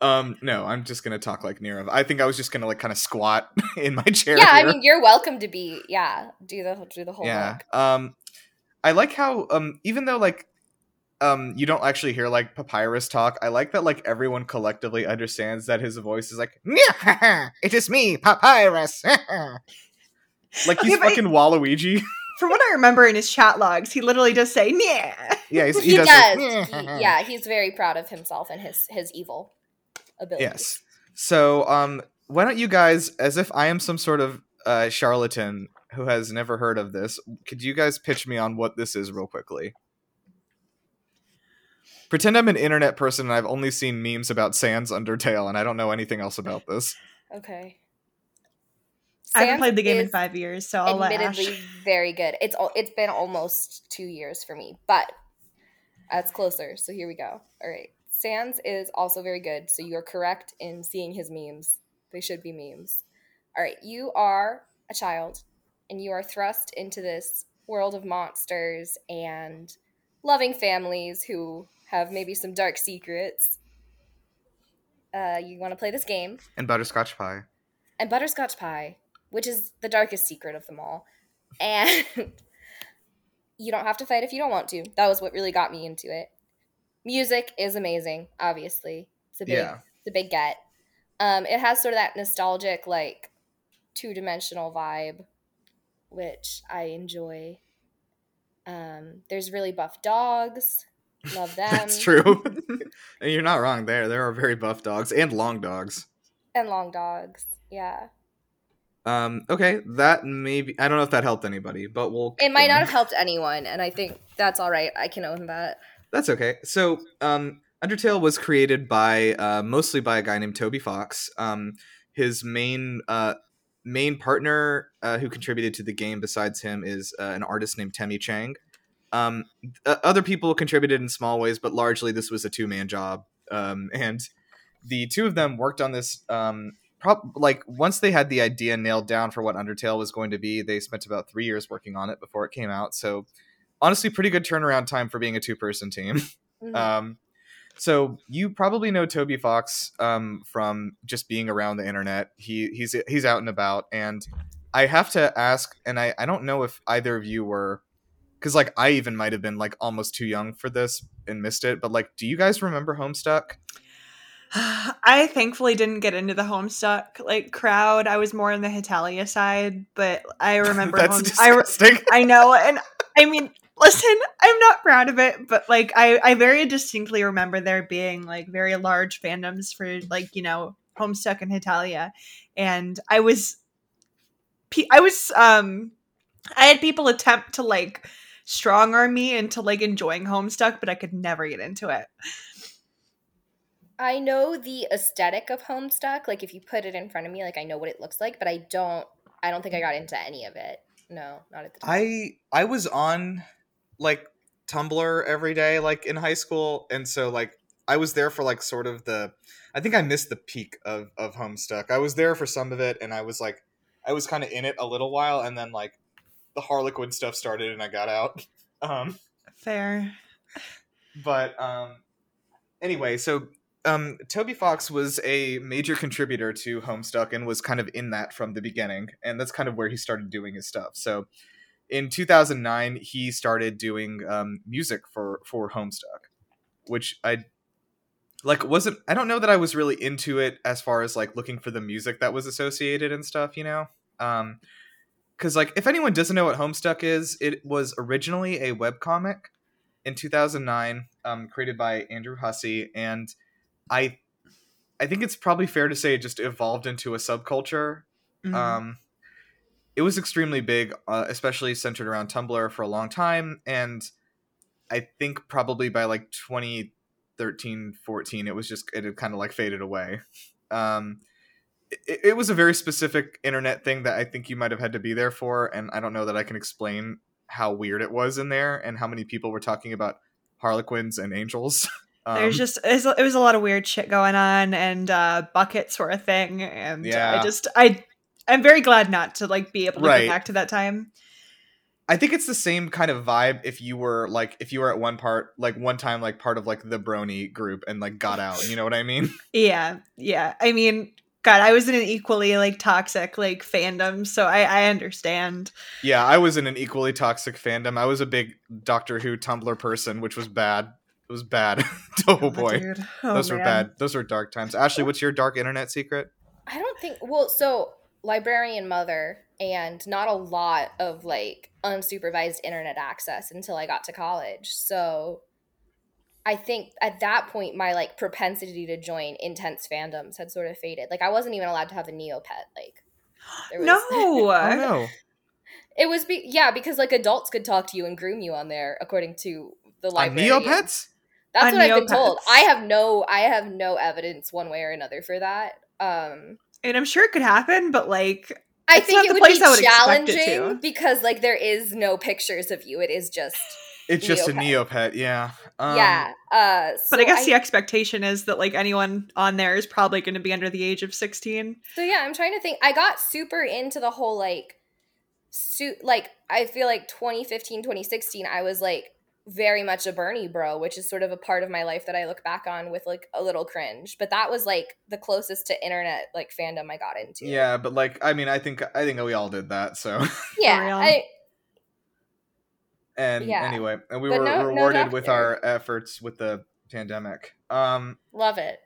[SPEAKER 2] um, no, I'm just gonna talk like Nirav. I think I was just gonna like kind of squat in my chair.
[SPEAKER 1] Yeah, I mean you're welcome to be yeah, do the do the whole
[SPEAKER 2] yeah.
[SPEAKER 1] look.
[SPEAKER 2] Um, I like how um, even though like um, you don't actually hear like papyrus talk. I like that like everyone collectively understands that his voice is like, it is me, papyrus. like he's
[SPEAKER 3] Okay,
[SPEAKER 2] fucking Waluigi.
[SPEAKER 3] From what I remember in his chat logs, he literally does say, "Yeah."
[SPEAKER 2] yeah, he's,
[SPEAKER 1] He,
[SPEAKER 2] he,
[SPEAKER 1] does.
[SPEAKER 2] does.
[SPEAKER 1] He- yeah, he's very proud of himself and his his evil abilities.
[SPEAKER 2] Yes. So, um, why don't you guys, as if I am some sort of uh, charlatan who has never heard of this, could you guys pitch me on what this is real quickly? Pretend I'm an internet person and I've only seen memes about Sans Undertale and I don't know anything else about this.
[SPEAKER 1] Okay.
[SPEAKER 3] I haven't played the game in five years, so I'll let Ash.
[SPEAKER 1] admittedly very good. It's al- it's been almost two years for me, but that's closer. So here we go. All right, Sans is also very good. So you are correct in seeing his memes. They should be memes. All right, you are a child, and you are thrust into this world of monsters and loving families who have maybe some dark secrets. Uh, you want to play this game,
[SPEAKER 2] And Butterscotch Pie.
[SPEAKER 1] and butterscotch pie, which is the darkest secret of them all. And you don't have to fight if you don't want to. That was what really got me into it. Music is amazing, obviously. It's a big
[SPEAKER 2] Yeah.
[SPEAKER 1] it's a big get. Um, it has sort of that nostalgic, like two dimensional vibe, which I enjoy. Um, there's really buff dogs. Love them.
[SPEAKER 2] That's true. and you're not wrong there. There are very buff dogs and long dogs.
[SPEAKER 1] And long dogs. Yeah.
[SPEAKER 2] Um, okay, that maybe I don't know if that helped anybody, but we'll
[SPEAKER 1] It might not have helped anyone, and I think that's all right. I can own that.
[SPEAKER 2] That's okay. So, um, Undertale was created by uh, mostly by a guy named Toby Fox. Um, his main uh, main partner uh, who contributed to the game besides him is uh, an artist named Temmie Chang. Um, uh, other people contributed in small ways, but largely this was a two man job. Um, and the two of them worked on this. Um, prob- like once they had the idea nailed down for what Undertale was going to be, they spent about three years working on it before it came out. So honestly pretty good turnaround time for being a two person team.
[SPEAKER 1] Mhm.
[SPEAKER 2] Um, so you probably know Toby Fox um, from just being around the internet. He he's he's out and about, and I have to ask, and I I don't know if either of you were, because like I even might have been like almost too young for this and missed it. But like, do you guys remember Homestuck?
[SPEAKER 3] I thankfully didn't get into the Homestuck like crowd. I was more on the Hetalia side, but I remember.
[SPEAKER 2] That's
[SPEAKER 3] Home- I,
[SPEAKER 2] disgusting.
[SPEAKER 3] I know, and I mean, listen, I'm not proud of it, but like, I I very distinctly remember there being like very large fandoms for like you know Homestuck and Hetalia, and I was, I was um, I had people attempt to like strong arm me into like enjoying Homestuck, but I could never get into it.
[SPEAKER 1] I know the aesthetic of Homestuck. Like if you put it in front of me, like I know what it looks like, but I don't. I don't think I got into any of it. No, not at the time.
[SPEAKER 2] I I was on like Tumblr every day, like in high school, and so like I was there for like sort of the. I think I missed the peak of of Homestuck. I was there for some of it, and I was like, I was kind of in it a little while, and then like the Harlequin stuff started, and I got out. Um,
[SPEAKER 3] Fair.
[SPEAKER 2] but um, anyway, so um, Toby Fox was a major contributor to Homestuck and was kind of in that from the beginning, and that's kind of where he started doing his stuff. So in 2009, he started doing um, music for for Homestuck, which I like wasn't I don't know that I was really into it as far as like looking for the music that was associated and stuff, you know. Um cuz like if anyone doesn't know what Homestuck is, it was originally a webcomic in 2009 um created by Andrew Hussie and I I think it's probably fair to say it just evolved into a subculture.
[SPEAKER 3] Mhm.
[SPEAKER 2] Um it was extremely big, uh, especially centered around Tumblr for a long time and I think probably by like 2013, 14, it was just it had kind of like faded away. Um, it, it was a very specific internet thing that I think you might have had to be there for, and I don't know that I can explain how weird it was in there and how many people were talking about Harlequins and angels. Um,
[SPEAKER 3] There's just it was a lot of weird shit going on, and uh, buckets were a thing, and
[SPEAKER 2] Yeah.
[SPEAKER 3] I just I I'm very glad not to like be able to
[SPEAKER 2] Right.
[SPEAKER 3] go back to that time.
[SPEAKER 2] I think it's the same kind of vibe if you were like if you were at one part like one time like part of like the Brony group and like got out. You know what I mean?
[SPEAKER 3] Yeah, yeah. I mean, God, I was in an equally like toxic like fandom, so I I understand.
[SPEAKER 2] Yeah, I was in an equally toxic fandom. I was a big Doctor Who Tumblr person, which was bad. It was bad. oh boy,
[SPEAKER 3] dude. Oh,
[SPEAKER 2] those were bad. Those were dark times. Ashley, what's your dark internet secret?
[SPEAKER 1] I don't think well, so librarian mother and not a lot of like unsupervised internet access until I got to college. So I think at that point my like propensity to join intense fandoms had sort of faded. Like I wasn't even allowed to have a Neopet. Like there was,
[SPEAKER 3] No,
[SPEAKER 2] oh, oh no.
[SPEAKER 1] It was be- yeah, because like adults could talk to you and groom you on there according to the
[SPEAKER 2] On
[SPEAKER 1] librarian.
[SPEAKER 2] Neopets?
[SPEAKER 1] That's
[SPEAKER 3] On
[SPEAKER 1] what I've been told. I have no I have no evidence one way or another for that. Um
[SPEAKER 3] and I'm sure it could happen, but like
[SPEAKER 1] I
[SPEAKER 3] It's
[SPEAKER 1] think
[SPEAKER 3] not
[SPEAKER 1] it
[SPEAKER 3] the
[SPEAKER 1] would
[SPEAKER 3] place
[SPEAKER 1] be
[SPEAKER 3] I would
[SPEAKER 1] challenging because like there is no pictures of you. It is just
[SPEAKER 2] It's just a
[SPEAKER 1] Neopet.
[SPEAKER 2] Neopet, yeah. Um,
[SPEAKER 1] yeah. Uh so
[SPEAKER 3] but I guess the expectation is that like anyone on there is probably going to be under the age of 16.
[SPEAKER 1] So yeah, I'm trying to think. I got super into the whole like suit like I feel like 2015, 2016 I was like very much a Bernie bro, which is sort of a part of my life that I look back on with like a little cringe. But that was like the closest to internet like fandom I got into.
[SPEAKER 2] Yeah, but like I mean I think I think we all did that, so
[SPEAKER 1] Yeah. I,
[SPEAKER 2] and
[SPEAKER 1] Yeah.
[SPEAKER 2] anyway, and we
[SPEAKER 1] But
[SPEAKER 2] were
[SPEAKER 1] no- no
[SPEAKER 2] rewarded with our efforts with the pandemic. Um
[SPEAKER 1] love it.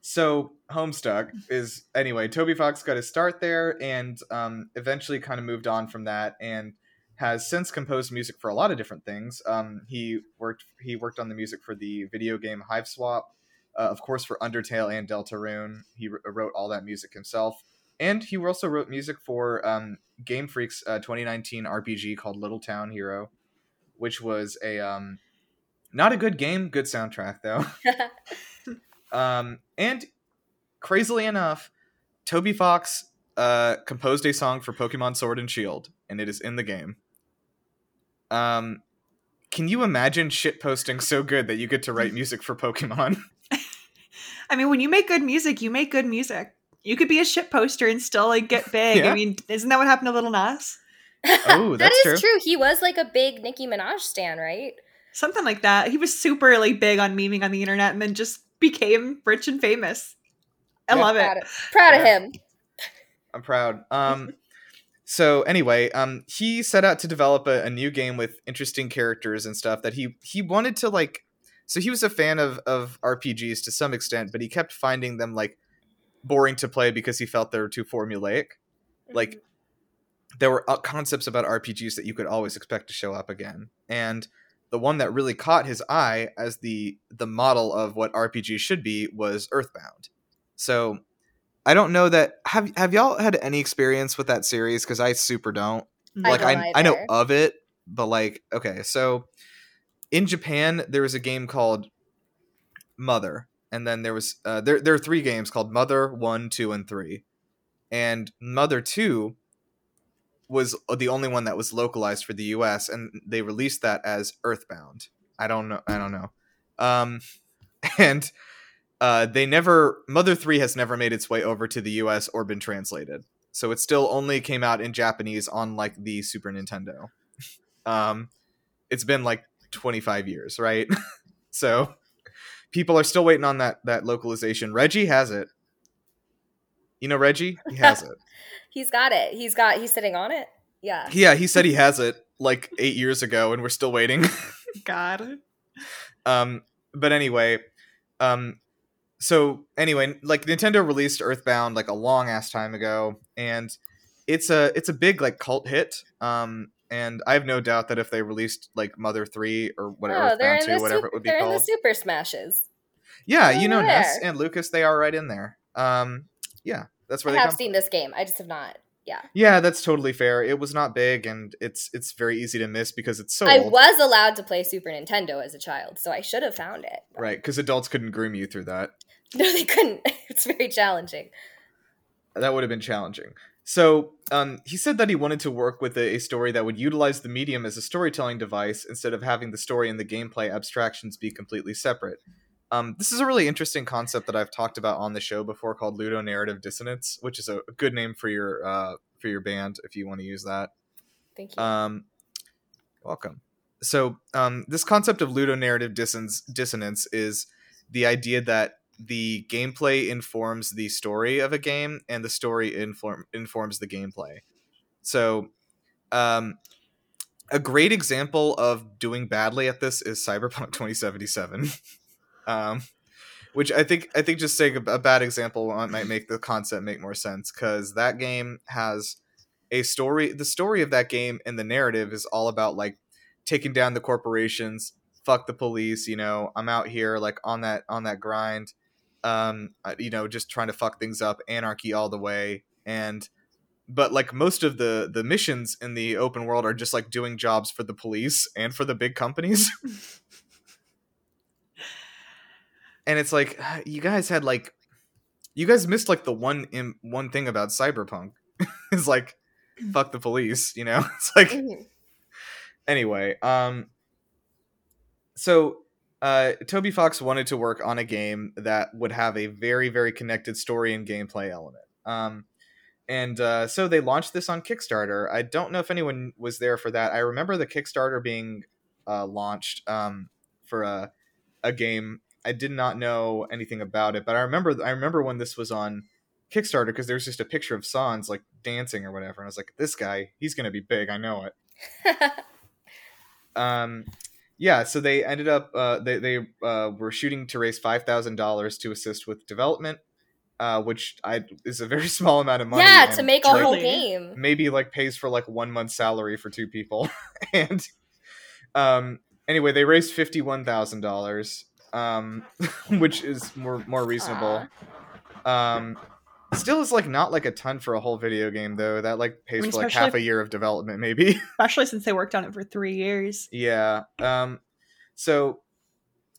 [SPEAKER 2] so Homestuck is anyway. Toby Fox got his start there, and um, eventually kind of moved on from that, and has since composed music for a lot of different things. Um, he worked he worked on the music for the video game Hiveswap, uh, of course for Undertale and Deltarune. He wr- wrote all that music himself, and he also wrote music for um, Game Freak's uh, 2019 RPG called Little Town Hero, which was a um, not a good game, good soundtrack though. Um, and crazily enough, Toby Fox uh, composed a song for Pokemon Sword and Shield, and it is in the game. Um, can you imagine shit posting so good that you get to write music for Pokemon?
[SPEAKER 3] I mean, when you make good music, you make good music. You could be a shit poster and still like get big.
[SPEAKER 2] Yeah.
[SPEAKER 3] I mean, isn't that what happened to Little Nas?
[SPEAKER 2] Oh, that's true.
[SPEAKER 1] true. He was like a big Nicki Minaj stan, right?
[SPEAKER 3] Something like that. He was super like big on memeing on the internet and then just became rich and famous. I
[SPEAKER 2] Yeah.
[SPEAKER 3] love
[SPEAKER 1] Proud
[SPEAKER 3] it.
[SPEAKER 1] of, proud of him.
[SPEAKER 2] I'm proud. Um, so anyway, um, he set out to develop a, a new game with interesting characters and stuff that he he wanted to like. So he was a fan of of RPGs to some extent, but he kept finding them like boring to play because he felt they were too formulaic. Like there were uh, concepts about RPGs that you could always expect to show up again, and the one that really caught his eye as the the model of what RPGs should be was Earthbound. So I don't know that have have y'all had any experience with that series because I super don't.
[SPEAKER 1] I
[SPEAKER 2] Like
[SPEAKER 1] don't
[SPEAKER 2] I I know of it, but like okay, so in Japan there was a game called Mother, and then there was uh, there there are three games called Mother one, two, and three, and Mother two was the only one that was localized for the U.S. and they released that as Earthbound. I don't know. I don't know. Um, and uh, they never Mother three has never made its way over to the U.S. or been translated, so it still only came out in Japanese on like the Super Nintendo. Um, it's been like twenty five years, right? so people are still waiting on that that localization. Reggie has it. You know Reggie? He has it.
[SPEAKER 1] He's got it. He's got. He's sitting on it. Yeah.
[SPEAKER 2] Yeah, he said he has it like eight years ago, and we're still waiting.
[SPEAKER 3] God.
[SPEAKER 2] um, but anyway, um, so anyway, like Nintendo released Earthbound like a long ass time ago, and it's a it's a big like cult hit. Um, and I have no doubt that if they released like Mother Three or whatever
[SPEAKER 1] Oh,
[SPEAKER 2] Earthbound Two, whatever
[SPEAKER 1] super,
[SPEAKER 2] it would be
[SPEAKER 1] they're in the Super Smashes.
[SPEAKER 2] yeah,
[SPEAKER 1] they're
[SPEAKER 2] you know Ness and Lucas, they are right in there. Um, yeah, that's where
[SPEAKER 1] I
[SPEAKER 2] they
[SPEAKER 1] have seen this game. I just have not. Yeah,
[SPEAKER 2] Yeah, that's totally fair. It was not big, and it's it's very easy to miss because it's so
[SPEAKER 1] I
[SPEAKER 2] old,
[SPEAKER 1] was allowed to play Super Nintendo as a child, so I should have found it.
[SPEAKER 2] right? Because adults couldn't groom you through that.
[SPEAKER 1] No, they couldn't. It's very challenging.
[SPEAKER 2] that would have been challenging. So um, he said that he wanted to work with a, a story that would utilize the medium as a storytelling device instead of having the story and the gameplay abstractions be completely separate. Um, this is a really interesting concept that I've talked about on the show before, called ludonarrative dissonance, which is a, good name for your uh, for your band if you want to use that.
[SPEAKER 1] Thank you.
[SPEAKER 2] Um, welcome. So, um, this concept of ludonarrative dissonance, dissonance is the idea that the gameplay informs the story of a game, and the story inform informs the gameplay. So, um, a great example of doing badly at this is Cyberpunk 2077. um, which I think I think just saying a, a bad example might make the concept make more sense because that game has a story the story of that game and the narrative is all about like taking down the corporations fuck the police you know i'm out here like on that on that grind um uh, you know just trying to fuck things up anarchy all the way and but like most of the the missions in the open world are just like doing jobs for the police and for the big companies. And it's like you guys had like you guys missed like the one Im- one thing about cyberpunk is like fuck the police you know? It's like
[SPEAKER 1] Mhm.
[SPEAKER 2] anyway um so uh toby fox wanted to work on a game that would have a very very connected story and gameplay element. Um and uh, so they launched this on kickstarter. I don't know if anyone was there for that. I remember the kickstarter being uh, launched um, for a, a game. I did not know anything about it but i remember i remember when this was on kickstarter because there's just a picture of sans like dancing or whatever and i was like this guy he's gonna be big i know it. Um yeah so they ended up uh they, they uh were shooting to raise five thousand dollars to assist with development uh which i is a very small amount of money
[SPEAKER 1] yeah, to make a
[SPEAKER 2] like,
[SPEAKER 1] whole game.
[SPEAKER 2] maybe like pays for like one month's salary for two people. And um anyway they raised fifty one thousand dollars um which is more more reasonable. Um still is like not like a ton for a whole video game though that like pays
[SPEAKER 3] mean,
[SPEAKER 2] for like half a year of development maybe
[SPEAKER 3] Especially since they worked on it for three years.
[SPEAKER 2] Yeah. Um, so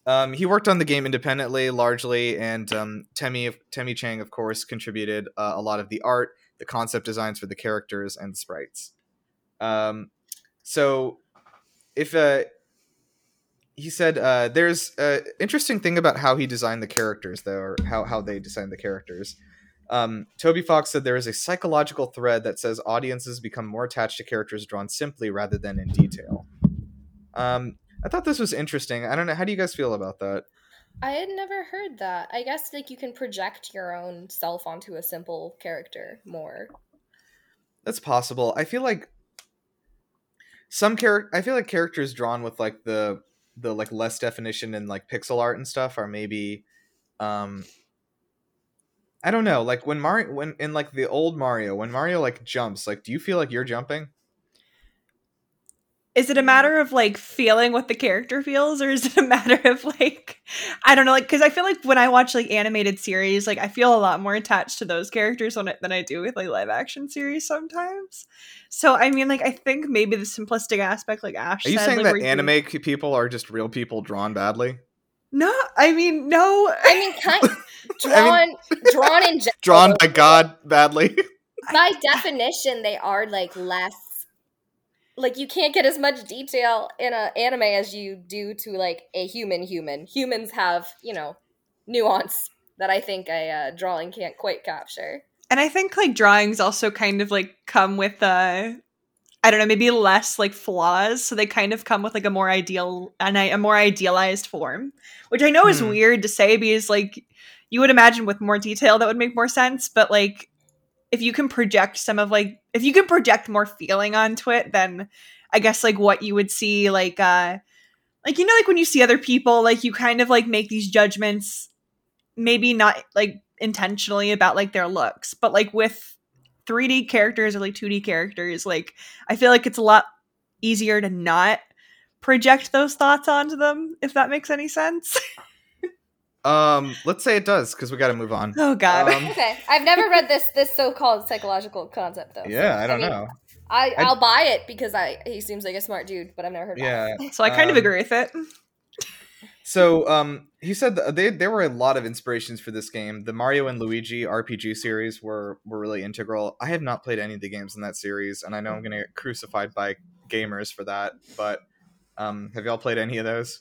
[SPEAKER 2] um, he worked on the game independently, largely, and um, Temmie Temmie Chang, of course, contributed uh, a lot of the art, the concept designs for the characters, and the sprites. Um, so, if uh, he said uh, there's an interesting thing about how he designed the characters, though, or how how they designed the characters. Um, Toby Fox said there is a psychological thread that says audiences become more attached to characters drawn simply rather than in detail. Um, I thought this was interesting. I don't know. How do you guys feel about that?
[SPEAKER 1] I had never heard that. I guess like you can project your own self onto a simple character more.
[SPEAKER 2] That's possible. I feel like some character. I feel like characters drawn with like the the like less definition and like pixel art and stuff are maybe, um, I don't know. Like when Mario, when in like the old Mario, when Mario like jumps, like do you feel like you're jumping?
[SPEAKER 3] Is it a matter of like feeling what the character feels, or is it a matter of like, I don't know, like, because I feel like when I watch like animated series, like I feel a lot more attached to those characters when I, than I do with like live action series sometimes. So I mean, like, I think maybe the simplistic aspect, like Ash,
[SPEAKER 2] Are you
[SPEAKER 3] said,
[SPEAKER 2] saying
[SPEAKER 3] like,
[SPEAKER 2] that
[SPEAKER 3] you-
[SPEAKER 2] anime people are just real people drawn badly?
[SPEAKER 3] No, I mean, no.
[SPEAKER 1] I mean, kind drawn,
[SPEAKER 2] I mean-
[SPEAKER 1] drawn in general.
[SPEAKER 2] Drawn by God badly.
[SPEAKER 1] By definition, they are like less. Like you can't get as much detail in an anime as you do to like a human. Human humans have you know nuance that I think a uh, drawing can't quite capture.
[SPEAKER 3] and I think like drawings also kind of like come with uh I don't know, maybe less like flaws, so they kind of come with like a more ideal and a more idealized form, which I know is
[SPEAKER 2] Hmm.
[SPEAKER 3] weird to say because like you would imagine with more detail that would make more sense, but like if you can project some of like if you can project more feeling onto it, then I guess like what you would see like uh like you know like when you see other people like you kind of like make these judgments maybe not like intentionally about like their looks, but like with 3D characters or like 2D characters, like I feel like it's a lot easier to not project those thoughts onto them if that makes any sense.
[SPEAKER 2] Um, let's say it does because we got to move on.
[SPEAKER 3] oh god.
[SPEAKER 2] Um,
[SPEAKER 1] Okay, I've never read this this so-called psychological concept though. so,
[SPEAKER 2] Yeah, I don't
[SPEAKER 1] mean,
[SPEAKER 2] know.
[SPEAKER 1] I
[SPEAKER 2] I-
[SPEAKER 1] I'll buy it because I he seems like a smart dude, but I've never heard.
[SPEAKER 2] Yeah.
[SPEAKER 1] Of it.
[SPEAKER 3] so I kind of
[SPEAKER 2] um,
[SPEAKER 3] agree with it.
[SPEAKER 2] So, um, he said they there were a lot of inspirations for this game. The Mario and Luigi RPG series were were really integral. I have not played any of the games in that series, and I know I'm gonna get crucified by gamers for that. But um, have y'all played any of those?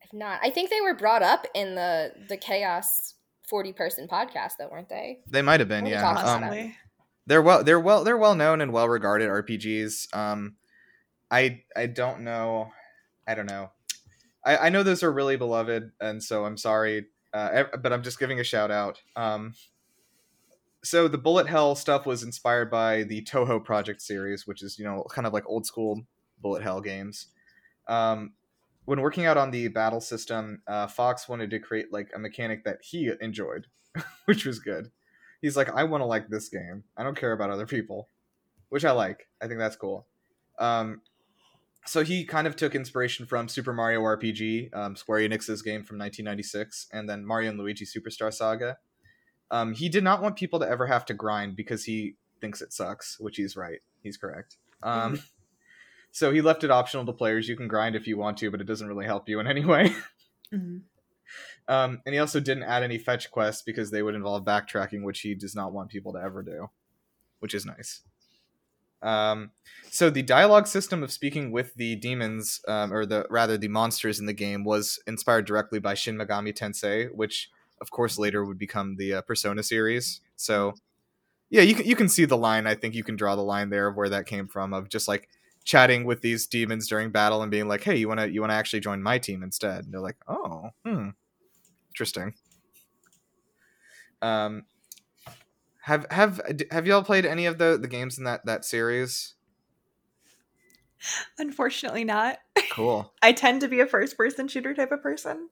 [SPEAKER 1] If not, I think they were brought up in the the Chaos forty person podcast, though, weren't they?
[SPEAKER 2] They might have been,
[SPEAKER 1] What
[SPEAKER 2] yeah. Um, they're well they're well they're well known and well regarded RPGs. Um, I I don't know, I don't know. I, I know those are really beloved, and so I'm sorry, uh, but I'm just giving a shout out. Um, so the Bullet Hell stuff was inspired by the Touhou Project series, which is you know kind of like old school Bullet Hell games. Um, when working out on the battle system, uh, Fox wanted to create like a mechanic that he enjoyed, which was good. He's like, I want to like this game. I don't care about other people, which I like. I think that's cool. Um, so he kind of took inspiration from Super Mario RPG, um, Square Enix's game from 1996, and then Mario and Luigi Superstar Saga. Um, he did not want people to ever have to grind because he thinks it sucks, which he's right. He's correct. Um, so he left it optional to players. You can grind if you want to, but it doesn't really help you in any way.
[SPEAKER 3] Mhm.
[SPEAKER 2] Um, and he also didn't add any fetch quests because they would involve backtracking, which he does not want people to ever do, which is nice. Um, so the dialogue system of speaking with the demons, um, or the rather the monsters in the game, was inspired directly by Shin Megami Tensei, which of course later would become the uh, Persona series. So yeah, you can you can see the line. I think you can draw the line there of where that came from of just like chatting with these demons during battle and being like, "Hey, you want to you want to actually join my team instead?" And they're like, "Oh, hmm, interesting." Um, have have have y'all played any of the the games in that that series?
[SPEAKER 3] Unfortunately, not.
[SPEAKER 2] Cool.
[SPEAKER 3] I tend to be a first person shooter type of person.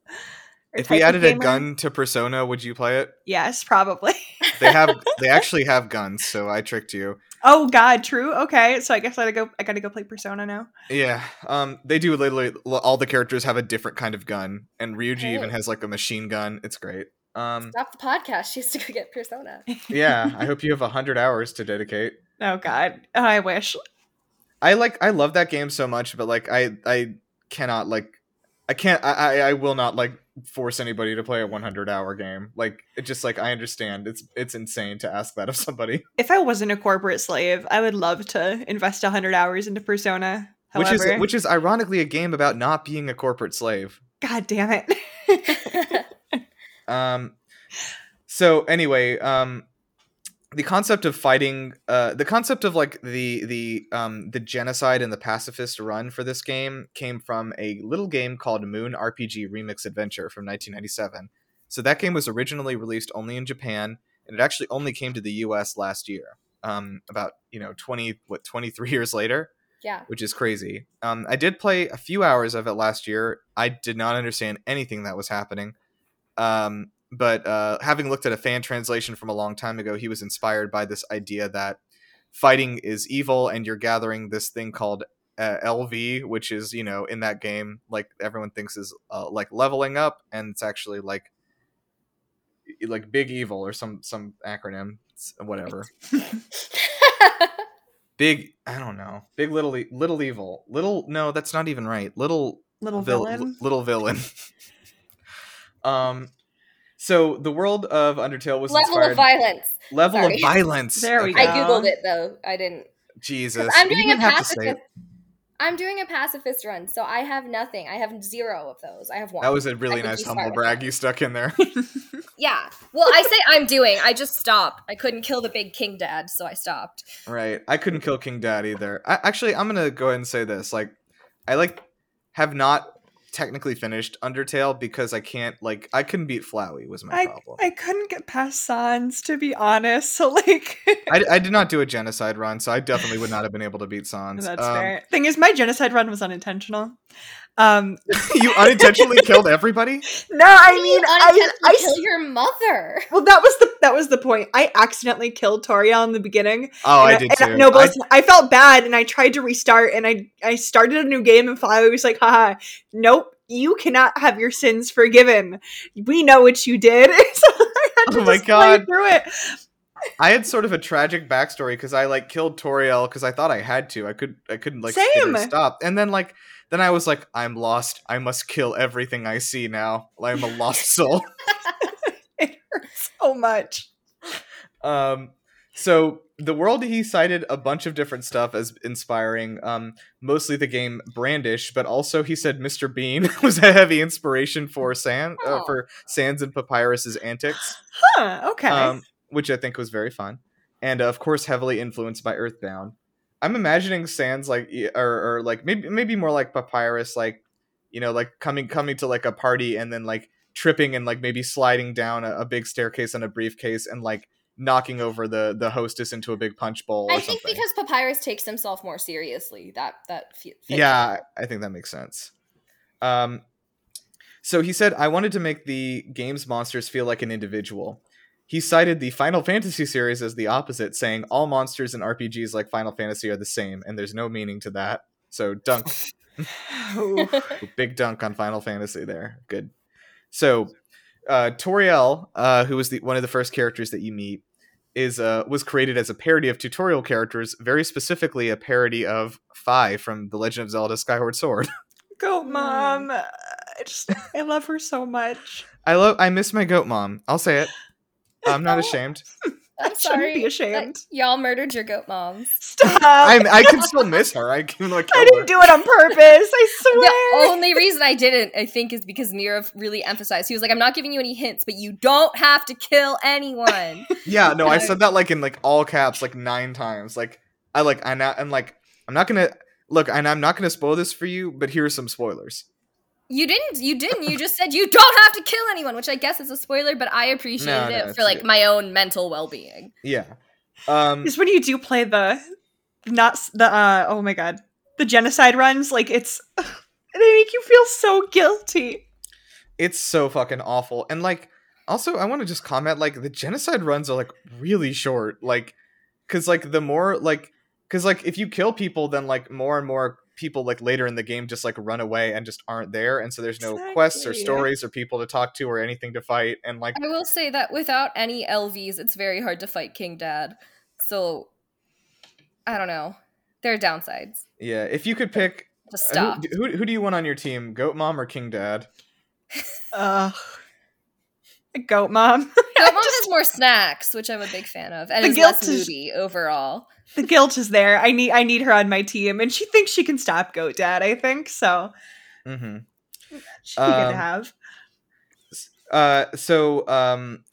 [SPEAKER 2] if we added a gun to Persona, would you play it?
[SPEAKER 3] yes, probably.
[SPEAKER 2] They have they actually have guns, so I tricked you.
[SPEAKER 3] oh God, true. Okay, so I guess I gotta go. I gotta go play Persona now.
[SPEAKER 2] Yeah, um, they do literally all the characters have a different kind of gun, and Ryuji even has like a machine gun. It's great. Um,
[SPEAKER 1] Stop the podcast. She has to go get Persona.
[SPEAKER 2] yeah, I hope you have a hundred hours to dedicate.
[SPEAKER 3] Oh God, Oh, I wish.
[SPEAKER 2] I like I love that game so much, but like I I cannot like I can't I I, I will not like force anybody to play a 100 hour game. Like it just like I understand it's it's insane to ask that of somebody.
[SPEAKER 3] If I wasn't a corporate slave, I would love to invest hundred hours into Persona.
[SPEAKER 2] which is which is ironically a game about not being a corporate slave.
[SPEAKER 3] God damn it.
[SPEAKER 2] Um, so anyway, um, the concept of fighting, uh, the concept of like the the um the genocide and the pacifist run for this game came from a little game called Moon RPG Remix Adventure from 1997. So that game was originally released only in Japan, and it actually only came to the U.S. last year. Um, about you know 20 what 23 years later
[SPEAKER 1] yeah.
[SPEAKER 2] which is crazy. Um, I did play a few hours of it last year. I did not understand anything that was happening. Um, but uh, having looked at a fan translation from a long time ago, he was inspired by this idea that fighting is evil, and you're gathering this thing called uh, LV, which is you know in that game like everyone thinks is uh, like leveling up, and it's actually like like big evil or some some acronym, It's- whatever. Big, I don't know. Big little little evil. Little no, that's not even right. Little
[SPEAKER 3] Little
[SPEAKER 2] vil-
[SPEAKER 3] villain.
[SPEAKER 2] little villain. um so the world of Undertale was
[SPEAKER 1] Level
[SPEAKER 2] inspired
[SPEAKER 1] of violence.
[SPEAKER 2] level
[SPEAKER 1] Sorry.
[SPEAKER 2] of violence.
[SPEAKER 3] There we
[SPEAKER 2] Okay.
[SPEAKER 1] I googled it though. I didn't.
[SPEAKER 2] Jesus.
[SPEAKER 1] I'm doing a
[SPEAKER 2] didn't have to say
[SPEAKER 1] pacifist. I'm doing a pacifist run, so I have nothing. I have zero of those. I have one.
[SPEAKER 2] That was a really
[SPEAKER 1] think
[SPEAKER 2] nice humble
[SPEAKER 1] start
[SPEAKER 2] brag
[SPEAKER 1] that.
[SPEAKER 2] you stuck in there.
[SPEAKER 1] Yeah. Well, I say I'm doing. I just stopped. I couldn't kill the big king dad, so I stopped.
[SPEAKER 2] right. I couldn't kill King Dad either. I, actually, I'm gonna go ahead and say this. Like, I like have not technically finished Undertale because I can't like I couldn't beat Flowey was my
[SPEAKER 3] I,
[SPEAKER 2] problem.
[SPEAKER 3] I couldn't get past Sans to be honest. So like
[SPEAKER 2] I, I did not do a genocide run, so I definitely would not have been able to beat Sans.
[SPEAKER 3] that's
[SPEAKER 2] Um,
[SPEAKER 3] fair. Thing is, my genocide run was unintentional. Um,
[SPEAKER 2] you unintentionally killed everybody.
[SPEAKER 3] no, I
[SPEAKER 1] You
[SPEAKER 3] mean, I,
[SPEAKER 1] unintentionally
[SPEAKER 3] I
[SPEAKER 1] kill your mother.
[SPEAKER 3] well, that was the that was the point. I accidentally killed Toriel in the beginning.
[SPEAKER 2] Oh,
[SPEAKER 3] and
[SPEAKER 2] I did
[SPEAKER 3] and
[SPEAKER 2] too.
[SPEAKER 3] no, but
[SPEAKER 2] I-
[SPEAKER 3] listen, I, felt bad, and I tried to restart, and I I started a new game, and Flowey was like, "Haha, nope, you cannot have your sins forgiven. We know what you did." so I had to
[SPEAKER 2] Oh my
[SPEAKER 3] just play
[SPEAKER 2] God.
[SPEAKER 3] through it.
[SPEAKER 2] I had sort of a tragic backstory because I like killed Toriel because I thought I had to. I could I couldn't like get her to
[SPEAKER 3] Same.
[SPEAKER 2] stop. And then like then I was like, I'm lost. I must kill everything I see now. I'm a lost soul.
[SPEAKER 3] It hurts so much.
[SPEAKER 2] um so the world he cited a bunch of different stuff as inspiring um mostly the game brandish but also he said mr bean was a heavy inspiration for sand uh,
[SPEAKER 1] Oh.
[SPEAKER 2] for sans and papyrus's antics
[SPEAKER 3] Huh? Okay.
[SPEAKER 2] um, which I think was very fun, and of course heavily influenced by Earthbound. I'm imagining Sans like or, or like maybe maybe more like Papyrus, like you know, like coming coming to like a party and then like tripping and like maybe sliding down a, a big staircase and a briefcase and like knocking over the the hostess into a big punch bowl. Or
[SPEAKER 1] I think
[SPEAKER 2] something.
[SPEAKER 1] because Papyrus takes himself more seriously. That that
[SPEAKER 2] yeah i think that makes sense um so he said i wanted to make the game's monsters feel like an individual he cited the final fantasy series as the opposite saying all monsters in rpgs like final fantasy are the same and there's no meaning to that so dunk big dunk on final fantasy there good so uh toriel uh who was the one of the first characters that you meet is uh was created as a parody of tutorial characters very specifically a parody of Fi from the legend of zelda skyward sword
[SPEAKER 3] Go,
[SPEAKER 1] Mm.
[SPEAKER 3] mom. I just I love her so much.
[SPEAKER 2] I love. I miss my goat mom. I'll say it. I'm not ashamed.
[SPEAKER 1] I'm
[SPEAKER 3] I shouldn't
[SPEAKER 1] sorry.
[SPEAKER 3] be
[SPEAKER 1] that
[SPEAKER 3] ashamed.
[SPEAKER 1] y'all murdered your goat moms.
[SPEAKER 3] Stop.
[SPEAKER 2] I'm. I can still miss her. I can like.
[SPEAKER 3] I didn't
[SPEAKER 2] her.
[SPEAKER 3] do it on purpose. I swear.
[SPEAKER 1] The only reason I didn't, I think, is because Nirav really emphasized. He was like, "I'm not giving you any hints, but you don't have to kill anyone."
[SPEAKER 2] Yeah. No. I said that like in like all caps like nine times. Like I like. I not. I'm like. I'm not gonna look. And I'm not gonna spoil this for you. But here are some spoilers.
[SPEAKER 1] You didn't. You didn't. You just said you don't have to kill anyone, which I guess is a spoiler, but I appreciated
[SPEAKER 2] No, no,
[SPEAKER 1] it for like
[SPEAKER 2] good.
[SPEAKER 1] my own mental well-being.
[SPEAKER 2] Yeah. Um.
[SPEAKER 3] Is when you do play the not the uh oh my god the genocide runs like it's they make you feel so guilty.
[SPEAKER 2] it's so fucking awful and like also i want to just comment like the genocide runs are like really short like because like the more like because like if you kill people then like more and more people like later in the game just like run away and just aren't there and so there's no quests or stories or people to talk to or anything to fight and like
[SPEAKER 1] I will say that without any LVs, it's very hard to fight King Dad. So I don't know. There are downsides.
[SPEAKER 2] yeah if you could pick
[SPEAKER 1] Just
[SPEAKER 2] uh,
[SPEAKER 1] stop.
[SPEAKER 2] who, who, who do you want on your team goat mom or king dad
[SPEAKER 3] Ugh. Goat mom.
[SPEAKER 1] Goat Mom
[SPEAKER 3] just-
[SPEAKER 1] has more snacks, which I'm a big fan of, and
[SPEAKER 3] The
[SPEAKER 1] is less
[SPEAKER 3] guilt is-
[SPEAKER 1] moody overall.
[SPEAKER 3] the guilt is there. I need I need her on my team, and she thinks she can stop Goat Dad. I think so.
[SPEAKER 2] mm-hmm
[SPEAKER 3] She'd be good
[SPEAKER 2] Um,
[SPEAKER 3] to have.
[SPEAKER 2] Uh, so um,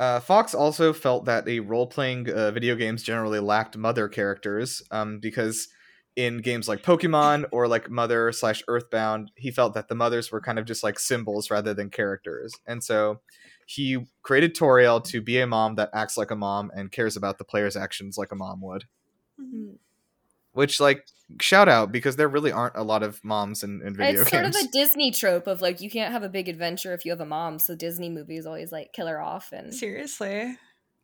[SPEAKER 2] uh, Fox also felt that a role-playing uh, video games generally lacked mother characters, um, because in games like Pokemon or like Mother slash Earthbound, he felt that the mothers were kind of just like symbols rather than characters, and so he created Toriel to be a mom that acts like a mom and cares about the player's actions like a mom would. Mm-hmm. Which, like, shout out because there really aren't a lot of moms in, in video games
[SPEAKER 1] It's sort of a Disney trope of like you can't have a big adventure if you have a mom. So Disney movies always like kill her off and
[SPEAKER 3] Seriously.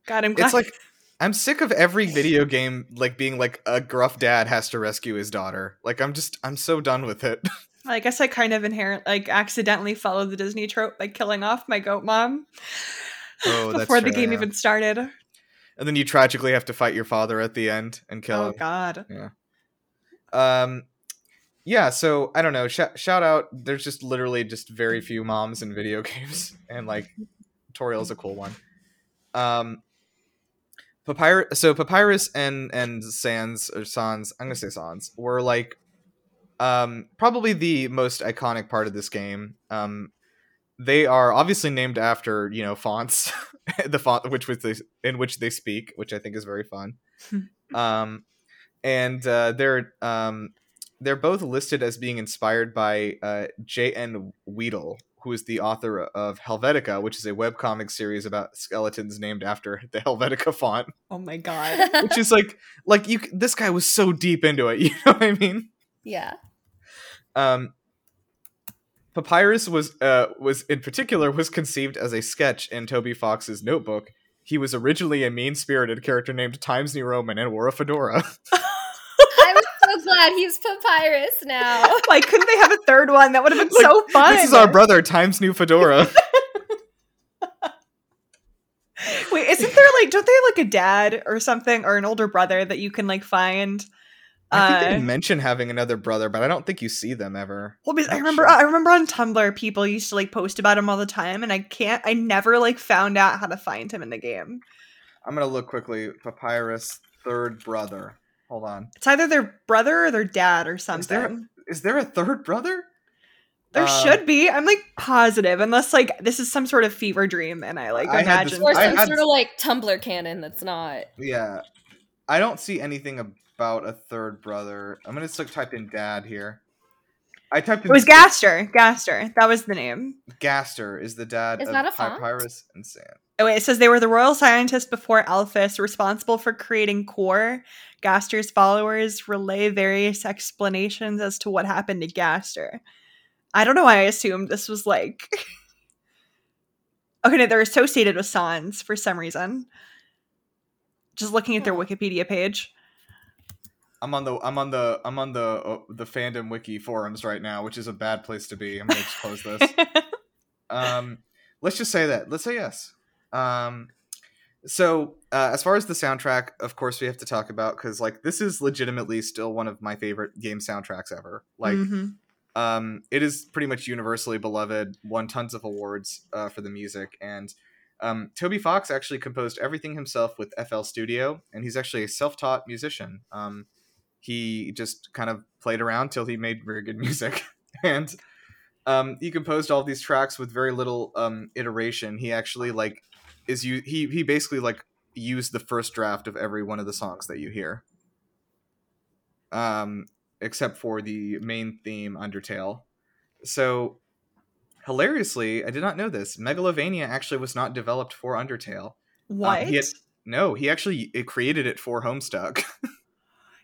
[SPEAKER 3] God, I'm glad.
[SPEAKER 2] it's like I'm sick of every video game like being like a gruff dad has to rescue his daughter. Like I'm just I'm so done with it.
[SPEAKER 3] I guess I kind of inherent like accidentally followed the Disney trope by killing off my goat mom
[SPEAKER 2] Oh, that's
[SPEAKER 3] before the
[SPEAKER 2] true,
[SPEAKER 3] game
[SPEAKER 2] yeah.
[SPEAKER 3] even started.
[SPEAKER 2] and then you tragically have to fight your father at the end and kill
[SPEAKER 3] Oh
[SPEAKER 2] him.
[SPEAKER 3] God.
[SPEAKER 2] Um yeah, so I don't know. Sh- shout out. There's just literally just very few moms in video games, and like Toriel's a cool one. Um, Papyrus. So Papyrus and and Sans or Sans. I'm gonna say Sans were like, um, probably the most iconic part of this game. Um, they are obviously named after you know fonts, the font which which they in which they speak, which I think is very fun. um, and uh, they're um, they're both listed as being inspired by uh, J.N. Wiedle, who is the author of Helvetica, which is a webcomic series about skeletons named after the Helvetica font.
[SPEAKER 3] Oh my God.
[SPEAKER 2] Which is like, like you, this guy was so deep into it. You know what I mean?
[SPEAKER 1] yeah.
[SPEAKER 2] Um, Papyrus was uh was in particular was conceived as a sketch in Toby Fox's notebook. He was originally a mean-spirited character named Times New Roman and wore a fedora.
[SPEAKER 1] I'm so glad he's Papyrus now.
[SPEAKER 3] Like, couldn't they have a third one? That would have been
[SPEAKER 2] Like,
[SPEAKER 3] so fun.
[SPEAKER 2] this is our brother, Times New Fedora.
[SPEAKER 3] Wait, isn't there like, don't they have like a dad or something or an older brother that you can like find?
[SPEAKER 2] I think
[SPEAKER 3] Uh,
[SPEAKER 2] they mention having another brother, but I don't think you see them ever.
[SPEAKER 3] Well, because I remember,
[SPEAKER 2] sure.
[SPEAKER 3] I remember on Tumblr, people used to like post about him all the time, and I can't, I never like found out how to find him in the game.
[SPEAKER 2] I'm gonna look quickly. Papyrus, third brother. Hold on.
[SPEAKER 3] It's either their brother or their dad or something.
[SPEAKER 2] Is there, is there a third brother?
[SPEAKER 3] There
[SPEAKER 2] Um,
[SPEAKER 3] should be. I'm like positive, unless like this is some sort of fever dream, and I like
[SPEAKER 2] I had this-
[SPEAKER 3] imagine.
[SPEAKER 1] or
[SPEAKER 2] I
[SPEAKER 1] some
[SPEAKER 2] had-
[SPEAKER 1] sort of like Tumblr canon that's not.
[SPEAKER 2] Yeah, I don't see anything about a third brother. I'm gonna just like type in dad here. I typed in
[SPEAKER 3] It was Gaster. Gaster. That was the name.
[SPEAKER 2] Gaster is the dad
[SPEAKER 1] Is
[SPEAKER 2] of
[SPEAKER 1] that a font?
[SPEAKER 2] Papyrus and Sand.
[SPEAKER 3] Oh, wait, it says they were the royal scientists before Alphys, responsible for creating Core. Gaster's followers relay various explanations as to what happened to Gaster. I don't know why I assumed this was like. okay, no, they're associated with Sans for some reason. Just looking at their Wikipedia page.
[SPEAKER 2] I'm on the I'm on the I'm on the uh, the fandom wiki forums right now, which is a bad place to be. I'm gonna close this. um, let's just say that. Let's say yes. Um, so uh, as far as the soundtrack, of course, we have to talk about because like this is legitimately still one of my favorite game soundtracks ever. Like,
[SPEAKER 3] Mhm.
[SPEAKER 2] um, it is pretty much universally beloved. Won tons of awards uh, for the music, and um, Toby Fox actually composed everything himself with FL Studio, and he's actually a self-taught musician. Um, he just kind of played around till he made very good music, and um, he composed all these tracks with very little um, iteration. He actually like is you he he basically like used the first draft of every one of the songs that you hear. Um, except for the main theme, Undertale. So hilariously, I did not know this. Megalovania actually was not developed for Undertale.
[SPEAKER 3] What?
[SPEAKER 2] he had- No, he actually created it for Homestuck.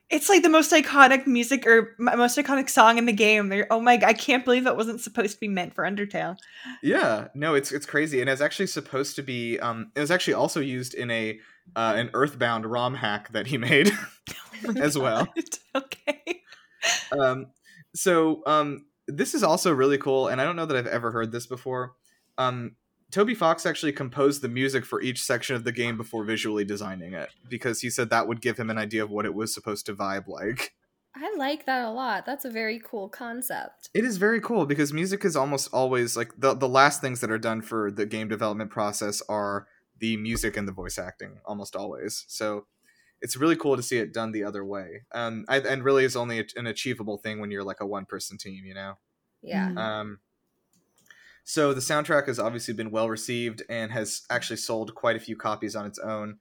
[SPEAKER 3] It's like the most iconic music or most iconic song in the game. They're, oh my! I can't believe that wasn't supposed to be meant for Undertale.
[SPEAKER 2] yeah, no, it's it's crazy, and it's actually supposed to be. Um, it was actually also used in a uh, an Earthbound ROM hack that he made.
[SPEAKER 3] Oh
[SPEAKER 2] As well.
[SPEAKER 3] Okay.
[SPEAKER 2] um, so um, this is also really cool, and I don't know that I've ever heard this before. Um, Toby Fox actually composed the music for each section of the game before visually designing it because he said that would give him an idea of what it was supposed to vibe like.
[SPEAKER 1] I like that a lot. That's a very cool concept.
[SPEAKER 2] It is very cool because music is almost always like the the last things that are done for the game development process are the music and the voice acting almost always. So it's really cool to see it done the other way. Um, I, and really is only an achievable thing when you're like a one person team, you know.
[SPEAKER 1] Yeah.
[SPEAKER 3] Mm.
[SPEAKER 2] Um, so the soundtrack has obviously been well received and has actually sold quite a few copies on its own.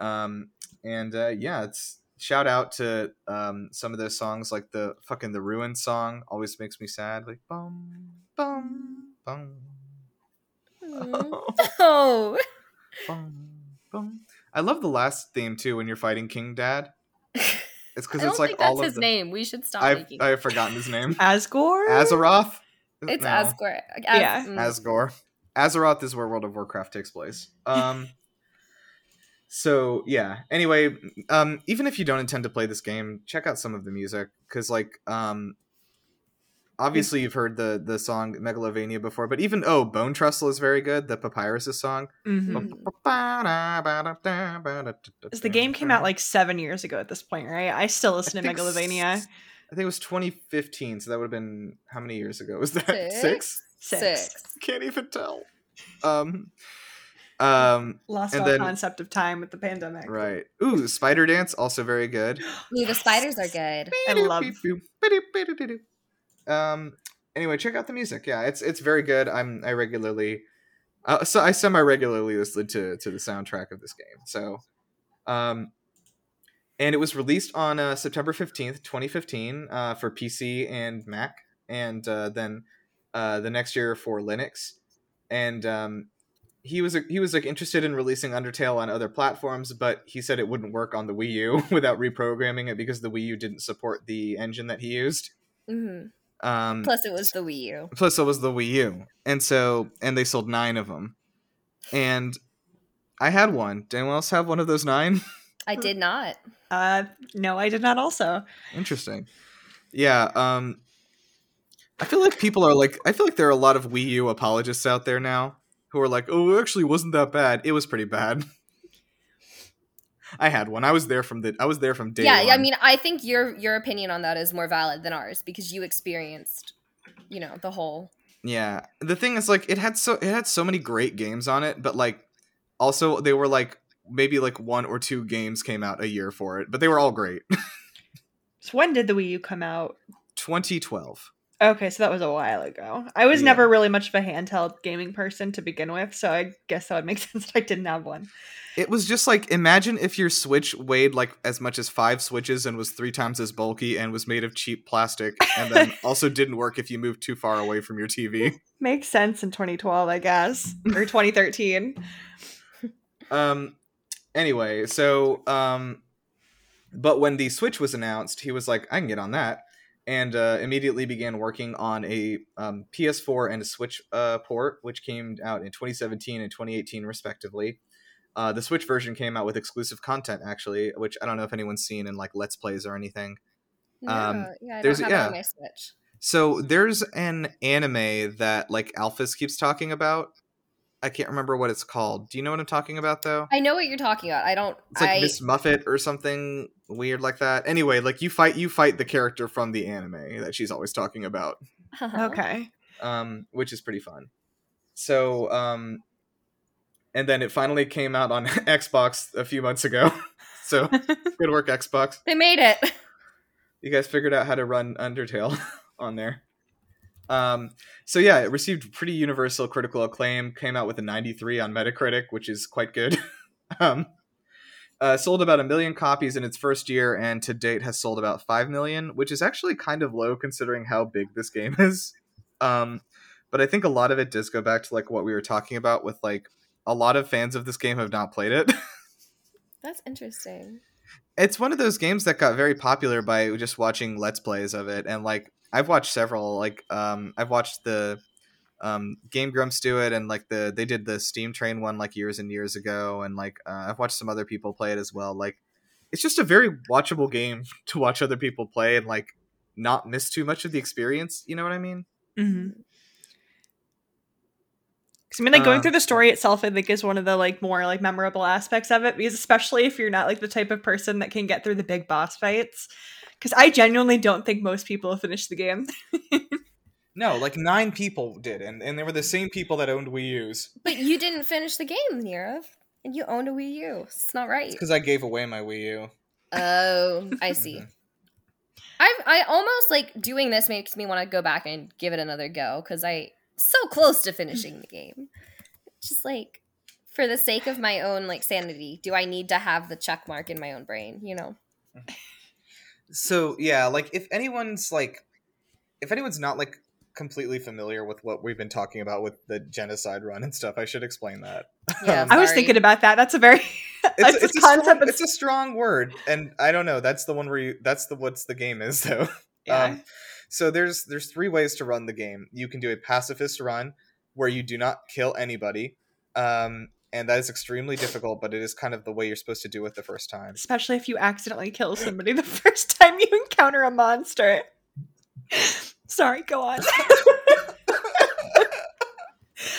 [SPEAKER 2] Um, and uh, yeah, it's shout out to um, some of those songs like the fucking the ruin song always makes me sad like bum bum bum
[SPEAKER 1] Mm. Oh.
[SPEAKER 2] bum bum. I love the last theme too when you're fighting King Dad. It's because it's like
[SPEAKER 1] think that's
[SPEAKER 2] all of
[SPEAKER 1] his
[SPEAKER 2] the.
[SPEAKER 1] name. We should stop
[SPEAKER 2] I've
[SPEAKER 1] making.
[SPEAKER 2] I've forgotten his name.
[SPEAKER 3] Asgore.
[SPEAKER 2] Azeroth.
[SPEAKER 1] It's
[SPEAKER 2] No.
[SPEAKER 1] Asgore.
[SPEAKER 3] Yeah.
[SPEAKER 1] mm.
[SPEAKER 2] Asgore. Azeroth is where World of Warcraft takes place. Um so yeah. Anyway, um even if you don't intend to play this game, check out some of the music cuz like um obviously you've heard the the song Megalovania before, but even oh, Bonetrousle is very good, the Papyrus song.
[SPEAKER 3] Mhm. The game came out like seven years ago at this point, right? I still listen to
[SPEAKER 2] think
[SPEAKER 3] Megalovania.
[SPEAKER 2] s- I think it was 2015, so that would have been how many years ago was that?
[SPEAKER 1] Six?
[SPEAKER 2] Six?
[SPEAKER 3] Six.
[SPEAKER 2] Can't even tell. Um um
[SPEAKER 3] Lost
[SPEAKER 2] And
[SPEAKER 3] all
[SPEAKER 2] then-
[SPEAKER 3] concept of time with the pandemic.
[SPEAKER 2] Right. Ooh, Spider Dance also very good.
[SPEAKER 1] Ooh, the spiders are good.
[SPEAKER 3] I love-
[SPEAKER 2] Um. Anyway, check out the music. Yeah, it's it's very good. I'm I regularly, uh, so I semi regularly listen to to the soundtrack of this game. So, um, and it was released on uh, September fifteenth, twenty fifteen, uh, for PC and Mac, and uh, then uh, the next year for Linux. And um, he was he was like interested in releasing Undertale on other platforms, but he said it wouldn't work on the Wii U without reprogramming it because the Wii U didn't support the engine that he used.
[SPEAKER 1] hmm
[SPEAKER 2] Um,
[SPEAKER 1] Plus, it was the Wii U.
[SPEAKER 2] plus it was the Wii U, and so and they sold nine of them, and I had one. Did anyone else have one of those nine?
[SPEAKER 1] I did not.
[SPEAKER 3] Uh, no, I did not. Also,
[SPEAKER 2] Interesting. Yeah. Um, I feel like people are like. I feel like there are a lot of Wii U apologists out there now who are like, "Oh, it actually wasn't that bad. It was pretty bad." I had one. I was there from the. I was there from day
[SPEAKER 1] yeah,
[SPEAKER 2] one.
[SPEAKER 1] I mean, I think your your opinion on that is more valid than ours because you experienced, you know, the whole.
[SPEAKER 2] Yeah. The thing is like it had so it had so many great games on it, but like also they were like maybe like one or two games came out a year for it, but they were all great.
[SPEAKER 3] so when did the Wii U come out?
[SPEAKER 2] 2012.
[SPEAKER 3] Okay, so that was a while ago. I was
[SPEAKER 2] Yeah.
[SPEAKER 3] never really much of a handheld gaming person to begin with, so I guess that would make sense that I didn't have one.
[SPEAKER 2] It was just like imagine if your Switch weighed like as much as 5 Switches and was 3 times as bulky and was made of cheap plastic and then also didn't work if you moved too far away from your TV.
[SPEAKER 3] Makes sense in 2012, I guess, or 2013.
[SPEAKER 2] Um anyway, so um but when the Switch was announced, he was like I can get on that and uh, immediately began working on a um, PS4 and a Switch uh, port, which came out in 2017 and 2018, respectively. Uh, the Switch version came out with exclusive content, actually, which I don't know if anyone's seen in like Let's Plays or anything. Um,
[SPEAKER 1] No, yeah, I
[SPEAKER 2] there's-
[SPEAKER 1] don't have
[SPEAKER 2] yeah.
[SPEAKER 1] Switch.
[SPEAKER 2] So there's an anime that like Alphys keeps talking about. I can't remember what it's called. Do you know what I'm talking about, though?
[SPEAKER 1] I know what you're talking about. I don't.
[SPEAKER 2] It's like
[SPEAKER 1] I
[SPEAKER 2] Miss Muffet or something weird like that. Anyway, like you fight you fight the character from the anime that she's always talking about.
[SPEAKER 3] Okay.
[SPEAKER 2] um, which is pretty fun. So, um, and then it finally came out on Xbox a few months ago. so, good work, Xbox.
[SPEAKER 1] They made it.
[SPEAKER 2] You guys figured out how to run Undertale on there. Um, so yeah, it received pretty universal critical acclaim. Came out with a 93 on Metacritic, which is quite good. um, uh, sold about a million copies in its first year, and to date has sold about five million, which is actually kind of low considering how big this game is. Um, but I think a lot of it does go back to like what we were talking about with like a lot of fans of this game have not played it.
[SPEAKER 1] That's interesting.
[SPEAKER 2] it's one of those games that got very popular by just watching let's plays of it and like i've watched several like um i've watched the um game grumps do it and like the they did the steam train one like years and years ago and like uh, i've watched some other people play it as well like it's just a very watchable game to watch other people play and like not miss too much of the experience you know what i mean
[SPEAKER 3] Mm-hmm. I mean, like going
[SPEAKER 2] Uh,
[SPEAKER 3] through the story itself, I think is one of the like more like memorable aspects of it. Because especially if you're not like the type of person that can get through the big boss fights, because I genuinely don't think most people have finished the game.
[SPEAKER 2] no like nine people did and, and they were the same people that owned wii u's
[SPEAKER 1] But you didn't finish the game, Nirav, and you owned a Wii U. It's not right.
[SPEAKER 2] because i gave away my wii u
[SPEAKER 1] Oh, I see. I I almost like doing this makes me want to go back and give it another go because I so close to finishing the game. Just like for the sake of my own like sanity, do I need to have the check mark in my own brain? You know.
[SPEAKER 2] So yeah, like if anyone's like, if anyone's not like completely familiar with what we've been talking about with the genocide run and stuff, I should explain that.
[SPEAKER 1] Yeah,
[SPEAKER 2] Um,
[SPEAKER 3] I was thinking about that. That's a very
[SPEAKER 2] it's,
[SPEAKER 3] that's
[SPEAKER 2] it's
[SPEAKER 3] a
[SPEAKER 2] a strong,
[SPEAKER 3] concept.
[SPEAKER 2] it's a strong word, and I don't know. That's the one where you. That's the what's the game is though.
[SPEAKER 3] yeah.
[SPEAKER 2] Um, so there's there's three ways to run the game. You can do a pacifist run where you do not kill anybody, um, and that is extremely difficult. But it is kind of the way you're supposed to do it the first time.
[SPEAKER 3] especially if you accidentally kill somebody the first time you encounter a monster. Sorry, go on.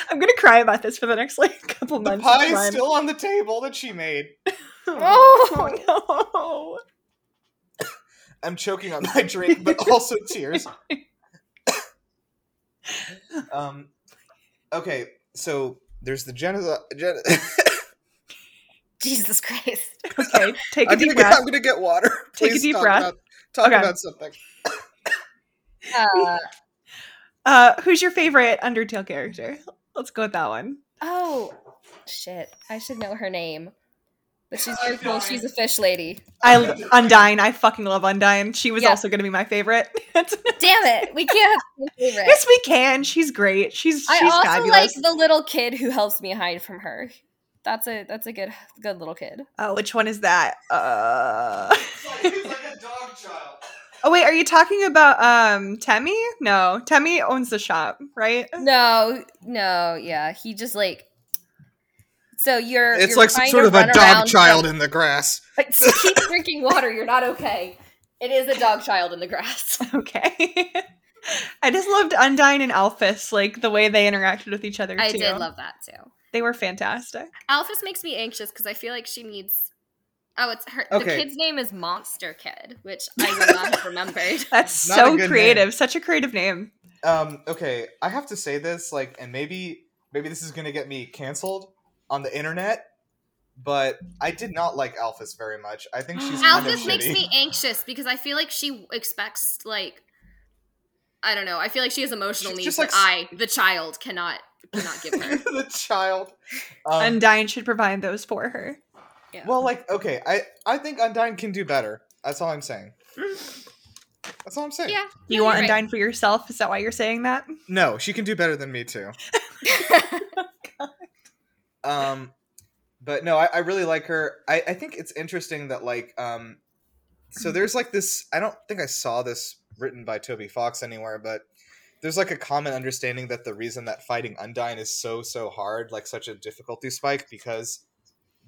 [SPEAKER 3] I'm gonna cry about this for the next like couple
[SPEAKER 2] The
[SPEAKER 3] months.
[SPEAKER 2] pie
[SPEAKER 3] It's
[SPEAKER 2] is still on the table that she made.
[SPEAKER 3] oh no!
[SPEAKER 2] I'm choking on my drink, but also tears. um, okay, so there's the genocide. Gen-
[SPEAKER 1] Jesus Christ.
[SPEAKER 3] Okay, take a
[SPEAKER 2] I'm, gonna
[SPEAKER 3] deep
[SPEAKER 2] get,
[SPEAKER 3] breath.
[SPEAKER 2] I'm gonna get water.
[SPEAKER 3] Take a deep
[SPEAKER 2] talk
[SPEAKER 3] breath.
[SPEAKER 2] About, talk
[SPEAKER 3] Okay.
[SPEAKER 2] about something.
[SPEAKER 1] Uh,
[SPEAKER 3] Uh, who's your favorite Undertale character? Let's go with that one.
[SPEAKER 1] oh shit! I should know her name. But she's very cool. She's a fish lady.
[SPEAKER 3] I Undyne. I fucking love Undyne. She was
[SPEAKER 1] Yeah.
[SPEAKER 3] also gonna be my favorite.
[SPEAKER 1] Damn it! We can't have a favorite.
[SPEAKER 3] yes, we can. She's great. She's
[SPEAKER 1] I
[SPEAKER 3] she's
[SPEAKER 1] also
[SPEAKER 3] fabulous.
[SPEAKER 1] like the little kid who helps me hide from her. That's a that's a good good little kid.
[SPEAKER 3] Oh, which one is that? Uh,
[SPEAKER 2] He's like a dog child.
[SPEAKER 3] Oh wait, are you talking about um Temmie? No, Temmie owns the shop, right?
[SPEAKER 1] No, no, yeah. He just like so you're
[SPEAKER 2] It's
[SPEAKER 1] you're
[SPEAKER 2] like some sort of a dog child
[SPEAKER 1] from-
[SPEAKER 2] in the grass.
[SPEAKER 1] Like, keep drinking water. You're not okay. It is a dog child in the grass.
[SPEAKER 3] Okay. I just loved Undyne and Alphys, like the way they interacted with each other too.
[SPEAKER 1] I did love that too.
[SPEAKER 3] They were fantastic.
[SPEAKER 1] Alphys makes me anxious because I feel like she needs. Oh, it's her.
[SPEAKER 2] Okay.
[SPEAKER 1] The kid's name is Monster Kid, which I would not have remembered.
[SPEAKER 3] That's
[SPEAKER 2] Not
[SPEAKER 3] so creative.
[SPEAKER 2] name.
[SPEAKER 3] Such a creative name.
[SPEAKER 2] Um, okay, I have to say this, like, and maybe maybe this is gonna get me canceled on the internet, but I did not like Alphys very much. I think she's kind of
[SPEAKER 1] Alphys makes
[SPEAKER 2] shitty.
[SPEAKER 1] me anxious because I feel like she expects like. I don't know. I feel like she has emotional
[SPEAKER 2] She's
[SPEAKER 1] needs
[SPEAKER 2] just
[SPEAKER 1] that I, the child, cannot cannot give her.
[SPEAKER 2] the child. Um,
[SPEAKER 3] Undyne should provide those for her.
[SPEAKER 1] Yeah.
[SPEAKER 2] well, like, okay, I I think Undyne can do better. That's all I'm saying. That's all I'm saying.
[SPEAKER 1] yeah.
[SPEAKER 3] You
[SPEAKER 1] no,
[SPEAKER 3] want
[SPEAKER 1] you're
[SPEAKER 3] Undyne for yourself? Is that why you're saying that?
[SPEAKER 2] No, she can do better than me too.
[SPEAKER 1] right.
[SPEAKER 2] Um, but no, I, I really like her. I, I think it's interesting that like um, so there's like this. I don't think I saw this written by Toby Fox anywhere, but there's like a common understanding that the reason that fighting Undyne is so so hard, like such a difficulty spike, because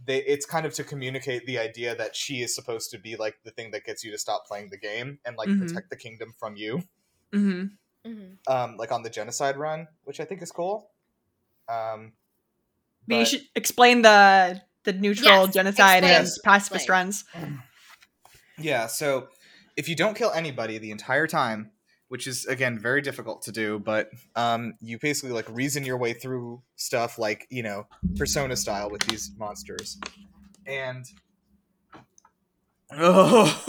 [SPEAKER 2] they it's kind of to communicate the idea that she is supposed to be like the thing that gets you to stop playing the game and like
[SPEAKER 3] Mhm.
[SPEAKER 2] protect the kingdom from you.
[SPEAKER 3] Mm-hmm.
[SPEAKER 1] Mhm.
[SPEAKER 2] Um, like on the genocide run, which I think is cool. Um,
[SPEAKER 3] But you should explain the the neutral
[SPEAKER 1] Yes,
[SPEAKER 3] genocide and
[SPEAKER 2] explain.
[SPEAKER 3] pacifist
[SPEAKER 1] Explain.
[SPEAKER 3] runs.
[SPEAKER 2] Yeah, so if you don't kill anybody the entire time, which is again very difficult to do, but um, you basically like reason your way through stuff like you know persona style with these monsters, and oh,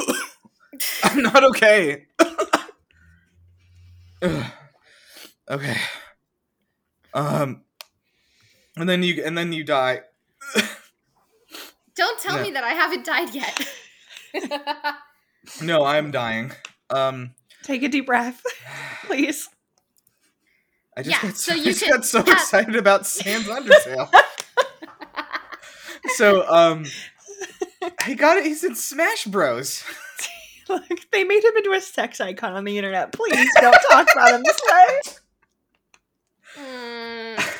[SPEAKER 2] I'm not okay. Okay, um, and then you and then you die.
[SPEAKER 1] Don't tell
[SPEAKER 2] No.
[SPEAKER 1] me that I haven't died yet.
[SPEAKER 2] no, I'm dying. Um.
[SPEAKER 3] Take a deep breath, please.
[SPEAKER 2] I just,
[SPEAKER 1] Yeah,
[SPEAKER 2] got,
[SPEAKER 1] so
[SPEAKER 2] so,
[SPEAKER 1] you
[SPEAKER 2] I just
[SPEAKER 1] can
[SPEAKER 2] got so
[SPEAKER 1] have-
[SPEAKER 2] excited about Sans Undertale. so, um, he got it. He's in Smash Bros.
[SPEAKER 3] Like they made him into a sex icon on the internet. Please don't talk about him this way.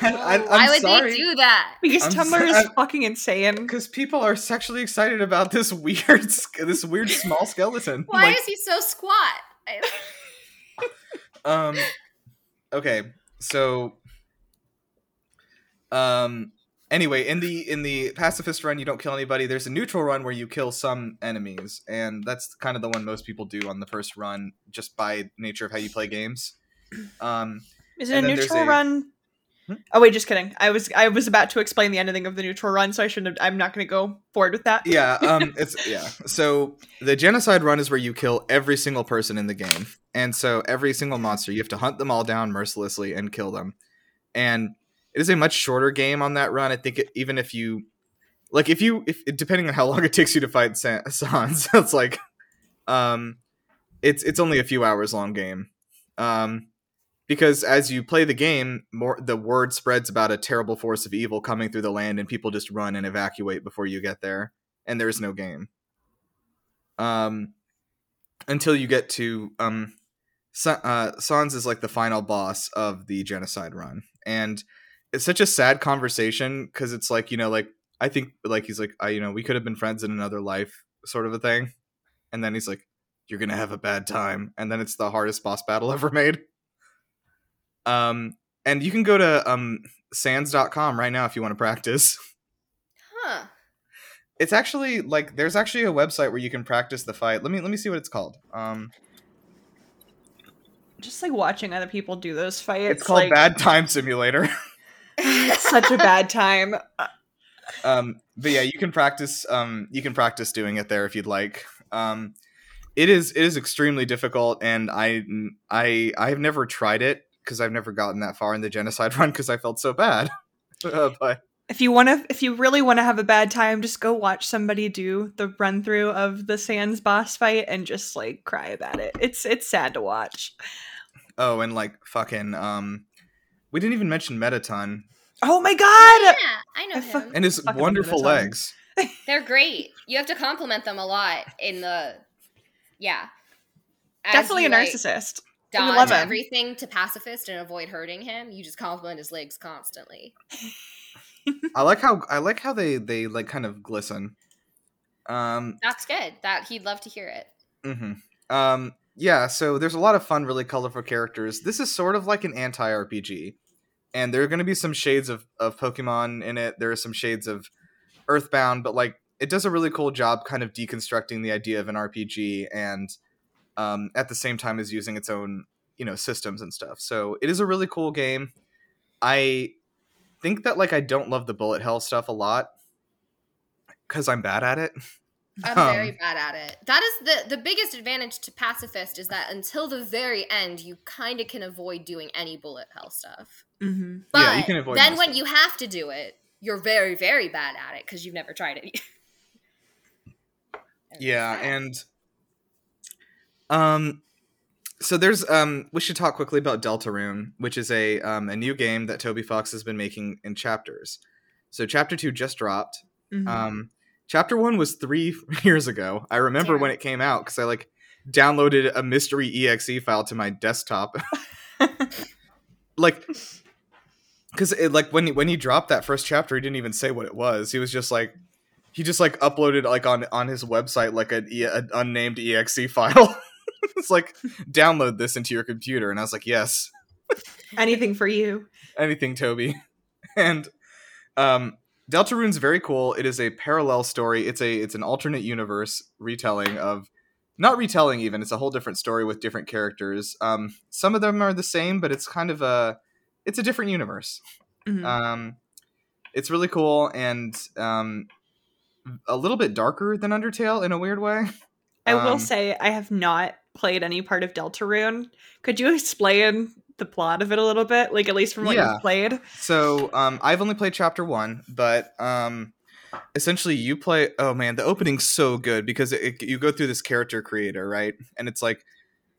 [SPEAKER 2] I- I'm
[SPEAKER 1] why would
[SPEAKER 2] sorry.
[SPEAKER 1] they do that?
[SPEAKER 3] Because
[SPEAKER 2] I'm
[SPEAKER 3] Tumblr
[SPEAKER 2] so-
[SPEAKER 3] is
[SPEAKER 2] I'm-
[SPEAKER 3] fucking insane.
[SPEAKER 2] Because people are sexually excited about this weird, this weird small skeleton.
[SPEAKER 1] Why
[SPEAKER 2] Like,
[SPEAKER 1] is he so squat?
[SPEAKER 2] Um, okay, so, um, anyway, in the in the pacifist run, you don't kill anybody. There's a neutral run where you kill some enemies, and that's kind of the one most people do on the first run, just by nature of how you play games. Um,
[SPEAKER 3] Is it a
[SPEAKER 2] And then there's
[SPEAKER 3] neutral
[SPEAKER 2] a-
[SPEAKER 3] run? Oh wait, just kidding. I was I was about to explain the ending of the neutral run, so I shouldn't. Have, I'm not going to go forward with that.
[SPEAKER 2] yeah, um, it's yeah. So the genocide run is where you kill every single person in the game, and so every single monster you have to hunt them all down mercilessly and kill them. And it is a much shorter game on that run. I think it, even if you like, if you if depending on how long it takes you to fight Sa- Sans, it's like, um, it's it's only a few hours long game. Um, because as you play the game, more the word spreads about a terrible force of evil coming through the land, and people just run and evacuate before you get there, and there is no game. Um, until you get to um, Sa- uh, Sans is like the final boss of the genocide run, and it's such a sad conversation because it's like you know, like I think like he's like I you know we could have been friends in another life, sort of a thing, and then he's like, "You're gonna have a bad time," and then it's the hardest boss battle ever made. Um, and you can go to um sans.com right now if you want to practice.
[SPEAKER 1] huh.
[SPEAKER 2] It's actually like there's actually a website where you can practice the fight. Let me let me see what it's called. Um,
[SPEAKER 3] Just like watching other people do those fights.
[SPEAKER 2] it's called
[SPEAKER 3] like,
[SPEAKER 2] Bad Time Simulator.
[SPEAKER 3] such a bad time.
[SPEAKER 2] um, but yeah, you can practice. Um, you can practice doing it there if you'd like. Um, it is it is extremely difficult, and I I I have never tried it because I've never gotten that far in the genocide run because I felt so bad. Uh, but
[SPEAKER 3] If you want to, if you really want to have a bad time, just go watch somebody do the run through of the Sans boss fight and just like cry about it. It's it's sad to watch.
[SPEAKER 2] oh, and like fucking um, we didn't even mention Mettaton
[SPEAKER 3] Oh my god!
[SPEAKER 1] yeah,
[SPEAKER 3] god!
[SPEAKER 1] I know
[SPEAKER 3] I fu-
[SPEAKER 1] him.
[SPEAKER 2] and his
[SPEAKER 3] Fucking
[SPEAKER 2] wonderful
[SPEAKER 3] Mettaton.
[SPEAKER 2] legs.
[SPEAKER 1] They're great. You have to compliment them a lot in the. Yeah. as
[SPEAKER 3] Definitely a
[SPEAKER 1] like,
[SPEAKER 3] narcissist. And we
[SPEAKER 1] Dodge
[SPEAKER 3] love
[SPEAKER 1] everything to pacifist and avoid hurting him. You just compliment his legs constantly.
[SPEAKER 2] I like how I like how they they like kind of glisten. Um,
[SPEAKER 1] That's good. That he'd love to hear it.
[SPEAKER 2] hmm Um, yeah, so there's a lot of fun, really colorful characters. This is sort of like an anti RPG, and there are going to be some shades of, of Pokemon in it. There are some shades of Earthbound, but like it does a really cool job kind of deconstructing the idea of an RPG and um, at the same time as using its own you know systems and stuff. So it is a really cool game. I think that like I don't love the bullet hell stuff a lot because I'm bad at it.
[SPEAKER 1] I'm
[SPEAKER 2] Um,
[SPEAKER 1] very bad at it. That is the the biggest advantage to pacifist is that until the very end, you kind of can avoid doing any bullet hell stuff.
[SPEAKER 3] Mm-hmm.
[SPEAKER 1] But
[SPEAKER 2] Yeah, you can avoid
[SPEAKER 1] then when
[SPEAKER 2] of it.
[SPEAKER 1] you have to do it, you're very very bad at it because you've never tried it.
[SPEAKER 2] yeah and um so there's um we should talk quickly about deltarune which is a um a new game that toby fox has been making in chapters. So chapter two just dropped.
[SPEAKER 3] Mm-hmm.
[SPEAKER 2] um chapter one was three years ago. I remember when it came out because i like downloaded a mystery exe file to my desktop. Like because like when he, when he dropped that first chapter he didn't even say what it was. He was just like he just like uploaded like on on his website like an, e- an unnamed exe file it's like download this into your computer. And i was like yes.
[SPEAKER 3] Anything for you.
[SPEAKER 2] anything toby. And um deltarune's very cool. It is a parallel story. It's a it's an alternate universe retelling of not retelling even it's a whole different story with different characters. Um some of them are the same but it's kind of a it's a different universe.
[SPEAKER 3] Mhm.
[SPEAKER 2] um it's really cool and um a little bit darker than undertale in a weird way
[SPEAKER 3] I will
[SPEAKER 2] um,
[SPEAKER 3] say I have not played any part of Deltarune. Could you explain the plot of it a little bit? Like at least from what
[SPEAKER 2] Yeah.
[SPEAKER 3] you've played?
[SPEAKER 2] so um i've only played chapter one but um essentially you play oh man the opening's so good because it, it- you go through this character creator right and it's like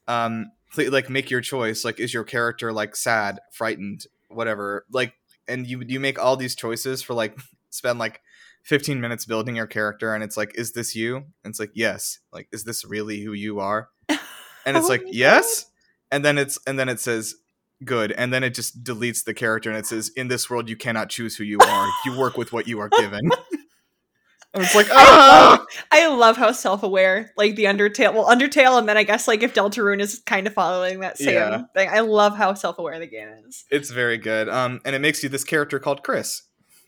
[SPEAKER 2] um like make your choice like is your character like sad frightened whatever like and you you make all these choices for like spend like 15 minutes building your character and it's like is this you and it's like yes like is this really who you are and it's
[SPEAKER 3] Oh
[SPEAKER 2] like yes and then it's and then it says good and then it just deletes the character and it says in this world you cannot choose who you are you work with what you are given and it's like
[SPEAKER 3] I
[SPEAKER 2] ah!
[SPEAKER 3] love, I love how self-aware like the Undertale well Undertale and then I guess like if Deltarune is kind of following that same
[SPEAKER 2] Yeah.
[SPEAKER 3] thing. I love how self-aware the game is.
[SPEAKER 2] it's very good um and it makes you this character called chris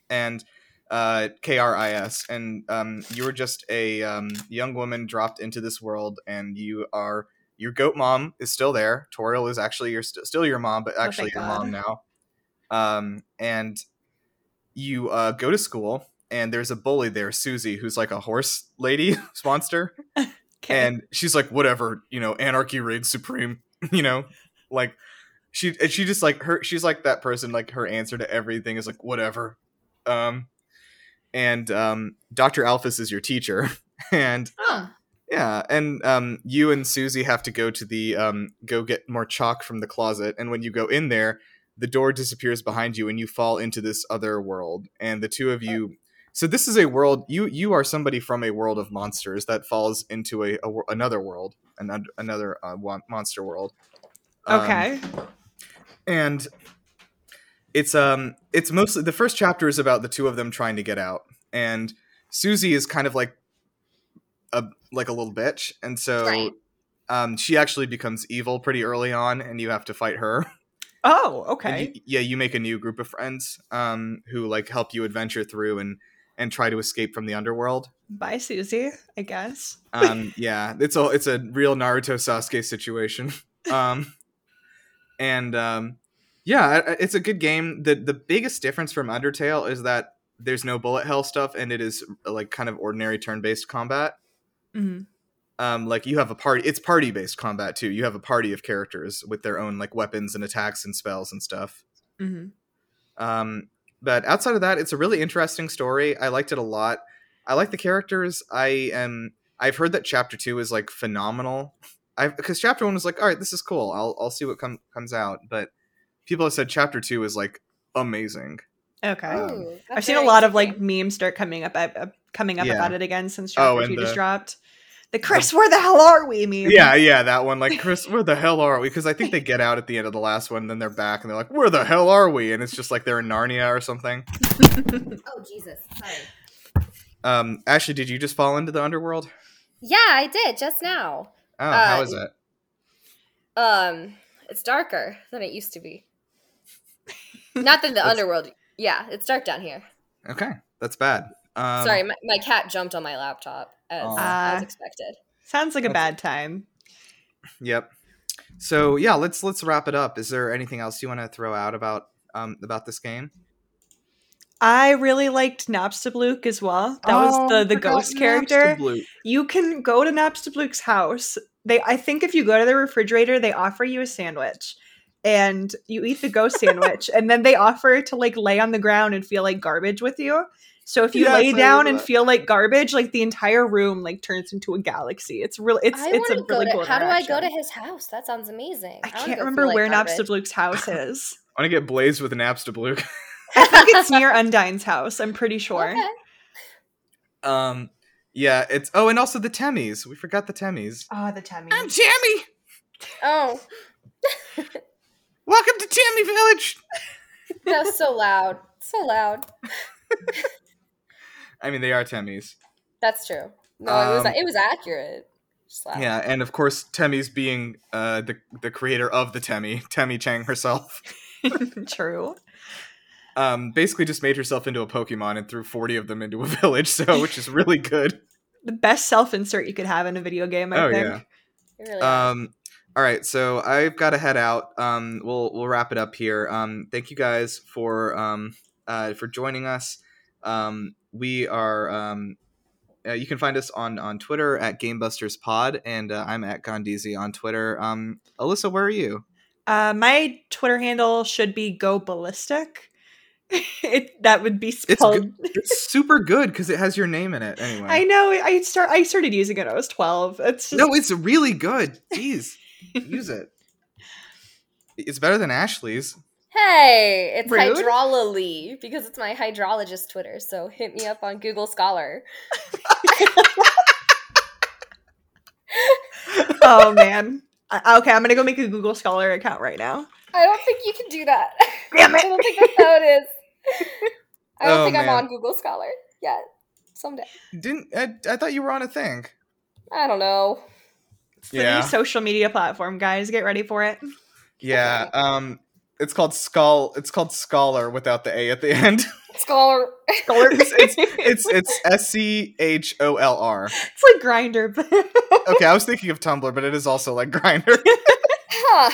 [SPEAKER 2] and uh k-r-i-s and um you were just a um young woman dropped into this world and you are your goat mom is still there. Toriel is actually your st- still your mom but actually
[SPEAKER 3] thank
[SPEAKER 2] your mom now. Um and you uh go to school and there's a bully there susie who's like a horse lady monster
[SPEAKER 3] Okay.
[SPEAKER 2] and she's like whatever you know anarchy reigns supreme you know? Like she and she just like her she's like that person like her answer to everything is like whatever. Um and um dr alphys is your teacher and
[SPEAKER 1] Huh.
[SPEAKER 2] yeah and um you and susie have to go to the um go get more chalk from the closet and when you go in there the door disappears behind you and you fall into this other world and the two of you so this is a world you you are somebody from a world of monsters that falls into a, a another world an, another uh, monster world Um,
[SPEAKER 3] okay.
[SPEAKER 2] and it's um it's mostly the first chapter is about the two of them trying to get out and susie is kind of like a like a little bitch and so
[SPEAKER 1] Right.
[SPEAKER 2] um she actually becomes evil pretty early on and you have to fight her
[SPEAKER 3] Oh, okay.
[SPEAKER 2] you- yeah you make a new group of friends um who like help you adventure through and and try to escape from the underworld
[SPEAKER 3] Bye Susie, I guess.
[SPEAKER 2] um yeah it's a it's a real naruto sasuke situation um and um yeah it's a good game the the biggest difference from undertale is that there's no bullet hell stuff and it is like kind of ordinary turn-based combat
[SPEAKER 3] Mhm.
[SPEAKER 2] um like you have a party it's party based combat too you have a party of characters with their own like weapons and attacks and spells and stuff
[SPEAKER 3] Mhm.
[SPEAKER 2] um, but outside of that, it's a really interesting story. I liked it a lot. I like the characters. I am. I've heard that chapter two is like phenomenal. I because chapter one was like, all right, this is cool. I'll I'll see what com- comes out. But people have said chapter two is like amazing.
[SPEAKER 3] Okay.
[SPEAKER 2] Um,
[SPEAKER 1] Ooh,
[SPEAKER 3] I've seen a lot of like memes start coming up uh, coming up
[SPEAKER 2] Yeah.
[SPEAKER 3] about it again since
[SPEAKER 2] Oh,
[SPEAKER 3] chapter
[SPEAKER 2] and
[SPEAKER 3] two just dropped. The Chris, where the hell are we? Meme.
[SPEAKER 2] Yeah, yeah, that one. Like, Chris, where the hell are we? Because I think they get out at the end of the last one, then they're back, and they're like, "Where the hell are we?" And it's just like they're in Narnia or something.
[SPEAKER 1] Oh Jesus, sorry.
[SPEAKER 2] Um, Ashley, did you just fall into the underworld?
[SPEAKER 1] Yeah, I did just now.
[SPEAKER 2] Oh,
[SPEAKER 1] Uh,
[SPEAKER 2] how is it?
[SPEAKER 1] Um, it's darker than it used to be. Not than the underworld. Yeah, it's dark down here.
[SPEAKER 2] Okay, that's bad. Um,
[SPEAKER 1] Sorry, my, my cat jumped on my laptop as,
[SPEAKER 2] Aw.
[SPEAKER 1] as expected.
[SPEAKER 3] Sounds like a bad time.
[SPEAKER 2] Yep. So yeah, let's let's wrap it up. Is there anything else you want to throw out about um about this game?
[SPEAKER 3] I really liked Napstablook as well. That
[SPEAKER 2] Oh,
[SPEAKER 3] was the the ghost character. You can go to Napstablook's house. They I think if you go to the refrigerator, they offer you a sandwich. And you eat the ghost sandwich, and then they offer to like lay on the ground and feel like garbage with you. So if you
[SPEAKER 2] Yes,
[SPEAKER 3] lay down and feel like garbage, like the entire room like turns into a galaxy. It's really It's
[SPEAKER 1] I
[SPEAKER 3] it's a really
[SPEAKER 1] go to.
[SPEAKER 3] cool.
[SPEAKER 1] how do I go to his house? That sounds amazing.
[SPEAKER 3] I
[SPEAKER 1] wanna
[SPEAKER 3] can't remember where
[SPEAKER 1] garbage.
[SPEAKER 3] Napstablook's house is.
[SPEAKER 2] I want to get blazed with an Napstablook.
[SPEAKER 3] I think it's near Undyne's house. I'm pretty sure.
[SPEAKER 1] Okay.
[SPEAKER 2] um, yeah, it's oh, and also the Temmies. We forgot the Temmies.
[SPEAKER 3] Oh, the Temmie.
[SPEAKER 2] I'm Temmie.
[SPEAKER 1] Oh,
[SPEAKER 2] Welcome to Temmie Village.
[SPEAKER 1] that was so loud. So loud.
[SPEAKER 2] I mean, they are Temmies.
[SPEAKER 1] That's true. No, it was
[SPEAKER 2] Um,
[SPEAKER 1] it was accurate. Just.
[SPEAKER 2] Yeah, and of course, Temmies being uh, the the creator of the Temmie, Temmie Chang herself,
[SPEAKER 3] True.
[SPEAKER 2] um, basically just made herself into a Pokemon and threw forty of them into a village. So, which is really good.
[SPEAKER 3] The best self insert you could have in a video game, I
[SPEAKER 2] oh
[SPEAKER 3] think.
[SPEAKER 2] yeah.
[SPEAKER 1] It really was.
[SPEAKER 2] Um, all right, so I've got to head out. Um, we'll we'll wrap it up here. Um, thank you guys for um, uh, for joining us. Um, we are. Um, uh, you can find us on on Twitter at GameBusters Pod, and uh, I'm at Gondizi on Twitter. Um, Alyssa, where are you?
[SPEAKER 3] Uh, my Twitter handle should be go ballistic. it that would be spelled.
[SPEAKER 2] It's super good because it has your name in it. Anyway,
[SPEAKER 3] I know. I start. I started using it. when I was twelve. It's just,
[SPEAKER 2] no, it's really good. Jeez, use it. It's better than Ashley's.
[SPEAKER 1] hey, it's
[SPEAKER 3] Rude.
[SPEAKER 1] Hydralily because it's my hydrologist Twitter. So hit me up on Google Scholar.
[SPEAKER 3] oh man. Uh, okay, I'm gonna go make a Google Scholar account right now.
[SPEAKER 1] I don't think you can do that.
[SPEAKER 3] Damn
[SPEAKER 1] I don't think that's how it is. I don't
[SPEAKER 2] Oh,
[SPEAKER 1] think I'm on Google Scholar yet. Someday.
[SPEAKER 2] Didn't I, I thought you were on a thing?
[SPEAKER 1] I don't know.
[SPEAKER 3] It's the
[SPEAKER 2] Yeah.
[SPEAKER 3] new social media platform, guys. Get ready for it.
[SPEAKER 2] Yeah. Um, it's called Skull. It's called Scholar without the a at the end.
[SPEAKER 1] Scholar.
[SPEAKER 3] Scholar.
[SPEAKER 2] It's- it's it's S C H O L R.
[SPEAKER 3] It's like Grindr, but
[SPEAKER 2] Okay, I was thinking of Tumblr, but it is also like Grindr.
[SPEAKER 1] huh.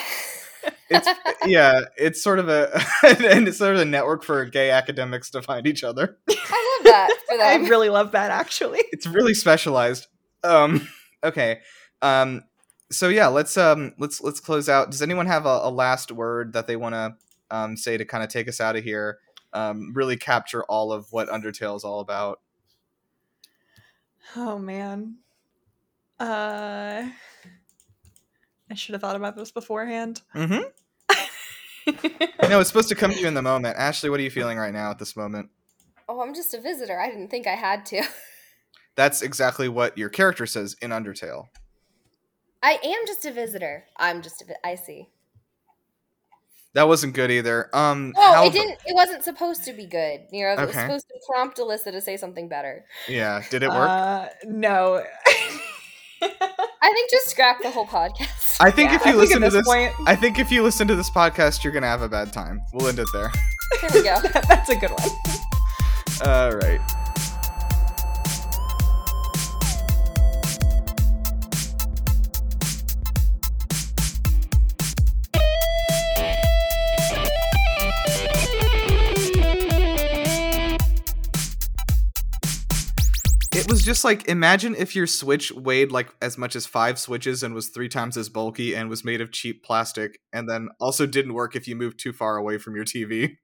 [SPEAKER 2] It's yeah, it's sort of a and it's sort of a network for gay academics to find each other.
[SPEAKER 1] I love that for
[SPEAKER 3] I really love that actually.
[SPEAKER 2] It's really specialized. Um, okay. Um, so yeah, let's um let's let's close out. Does anyone have a, a last word that they want to um say to kind of take us out of here? Um, really capture all of what Undertale is all about.
[SPEAKER 3] Oh man. Uh I should have thought about this beforehand.
[SPEAKER 2] Mm-hmm. No, it's supposed to come to you in the moment. Ashley, what are you feeling right now at this moment?
[SPEAKER 1] oh, I'm just a visitor. I didn't think I had to.
[SPEAKER 2] That's exactly what your character says in Undertale.
[SPEAKER 1] I am just a visitor. I'm just a vi- I see.
[SPEAKER 2] That wasn't good either. Um,
[SPEAKER 1] Oh,
[SPEAKER 2] how
[SPEAKER 1] it didn't. It wasn't supposed to be good. Nero, it was
[SPEAKER 2] Okay.
[SPEAKER 1] supposed to prompt Alyssa to say something better.
[SPEAKER 2] Yeah, did it work?
[SPEAKER 3] Uh no.
[SPEAKER 1] I think just scrap the whole podcast.
[SPEAKER 2] I think
[SPEAKER 3] Yeah,
[SPEAKER 2] if you
[SPEAKER 3] I
[SPEAKER 2] listen
[SPEAKER 3] at
[SPEAKER 2] to this,
[SPEAKER 3] point,
[SPEAKER 2] I think if you listen to this podcast, you're gonna have a bad time. We'll end it there.
[SPEAKER 1] There we go.
[SPEAKER 3] that's a good one.
[SPEAKER 2] All right. Was just like imagine if your Switch weighed like as much as five Switches and was three times as bulky and was made of cheap plastic, and then also didn't work if you moved too far away from your TV.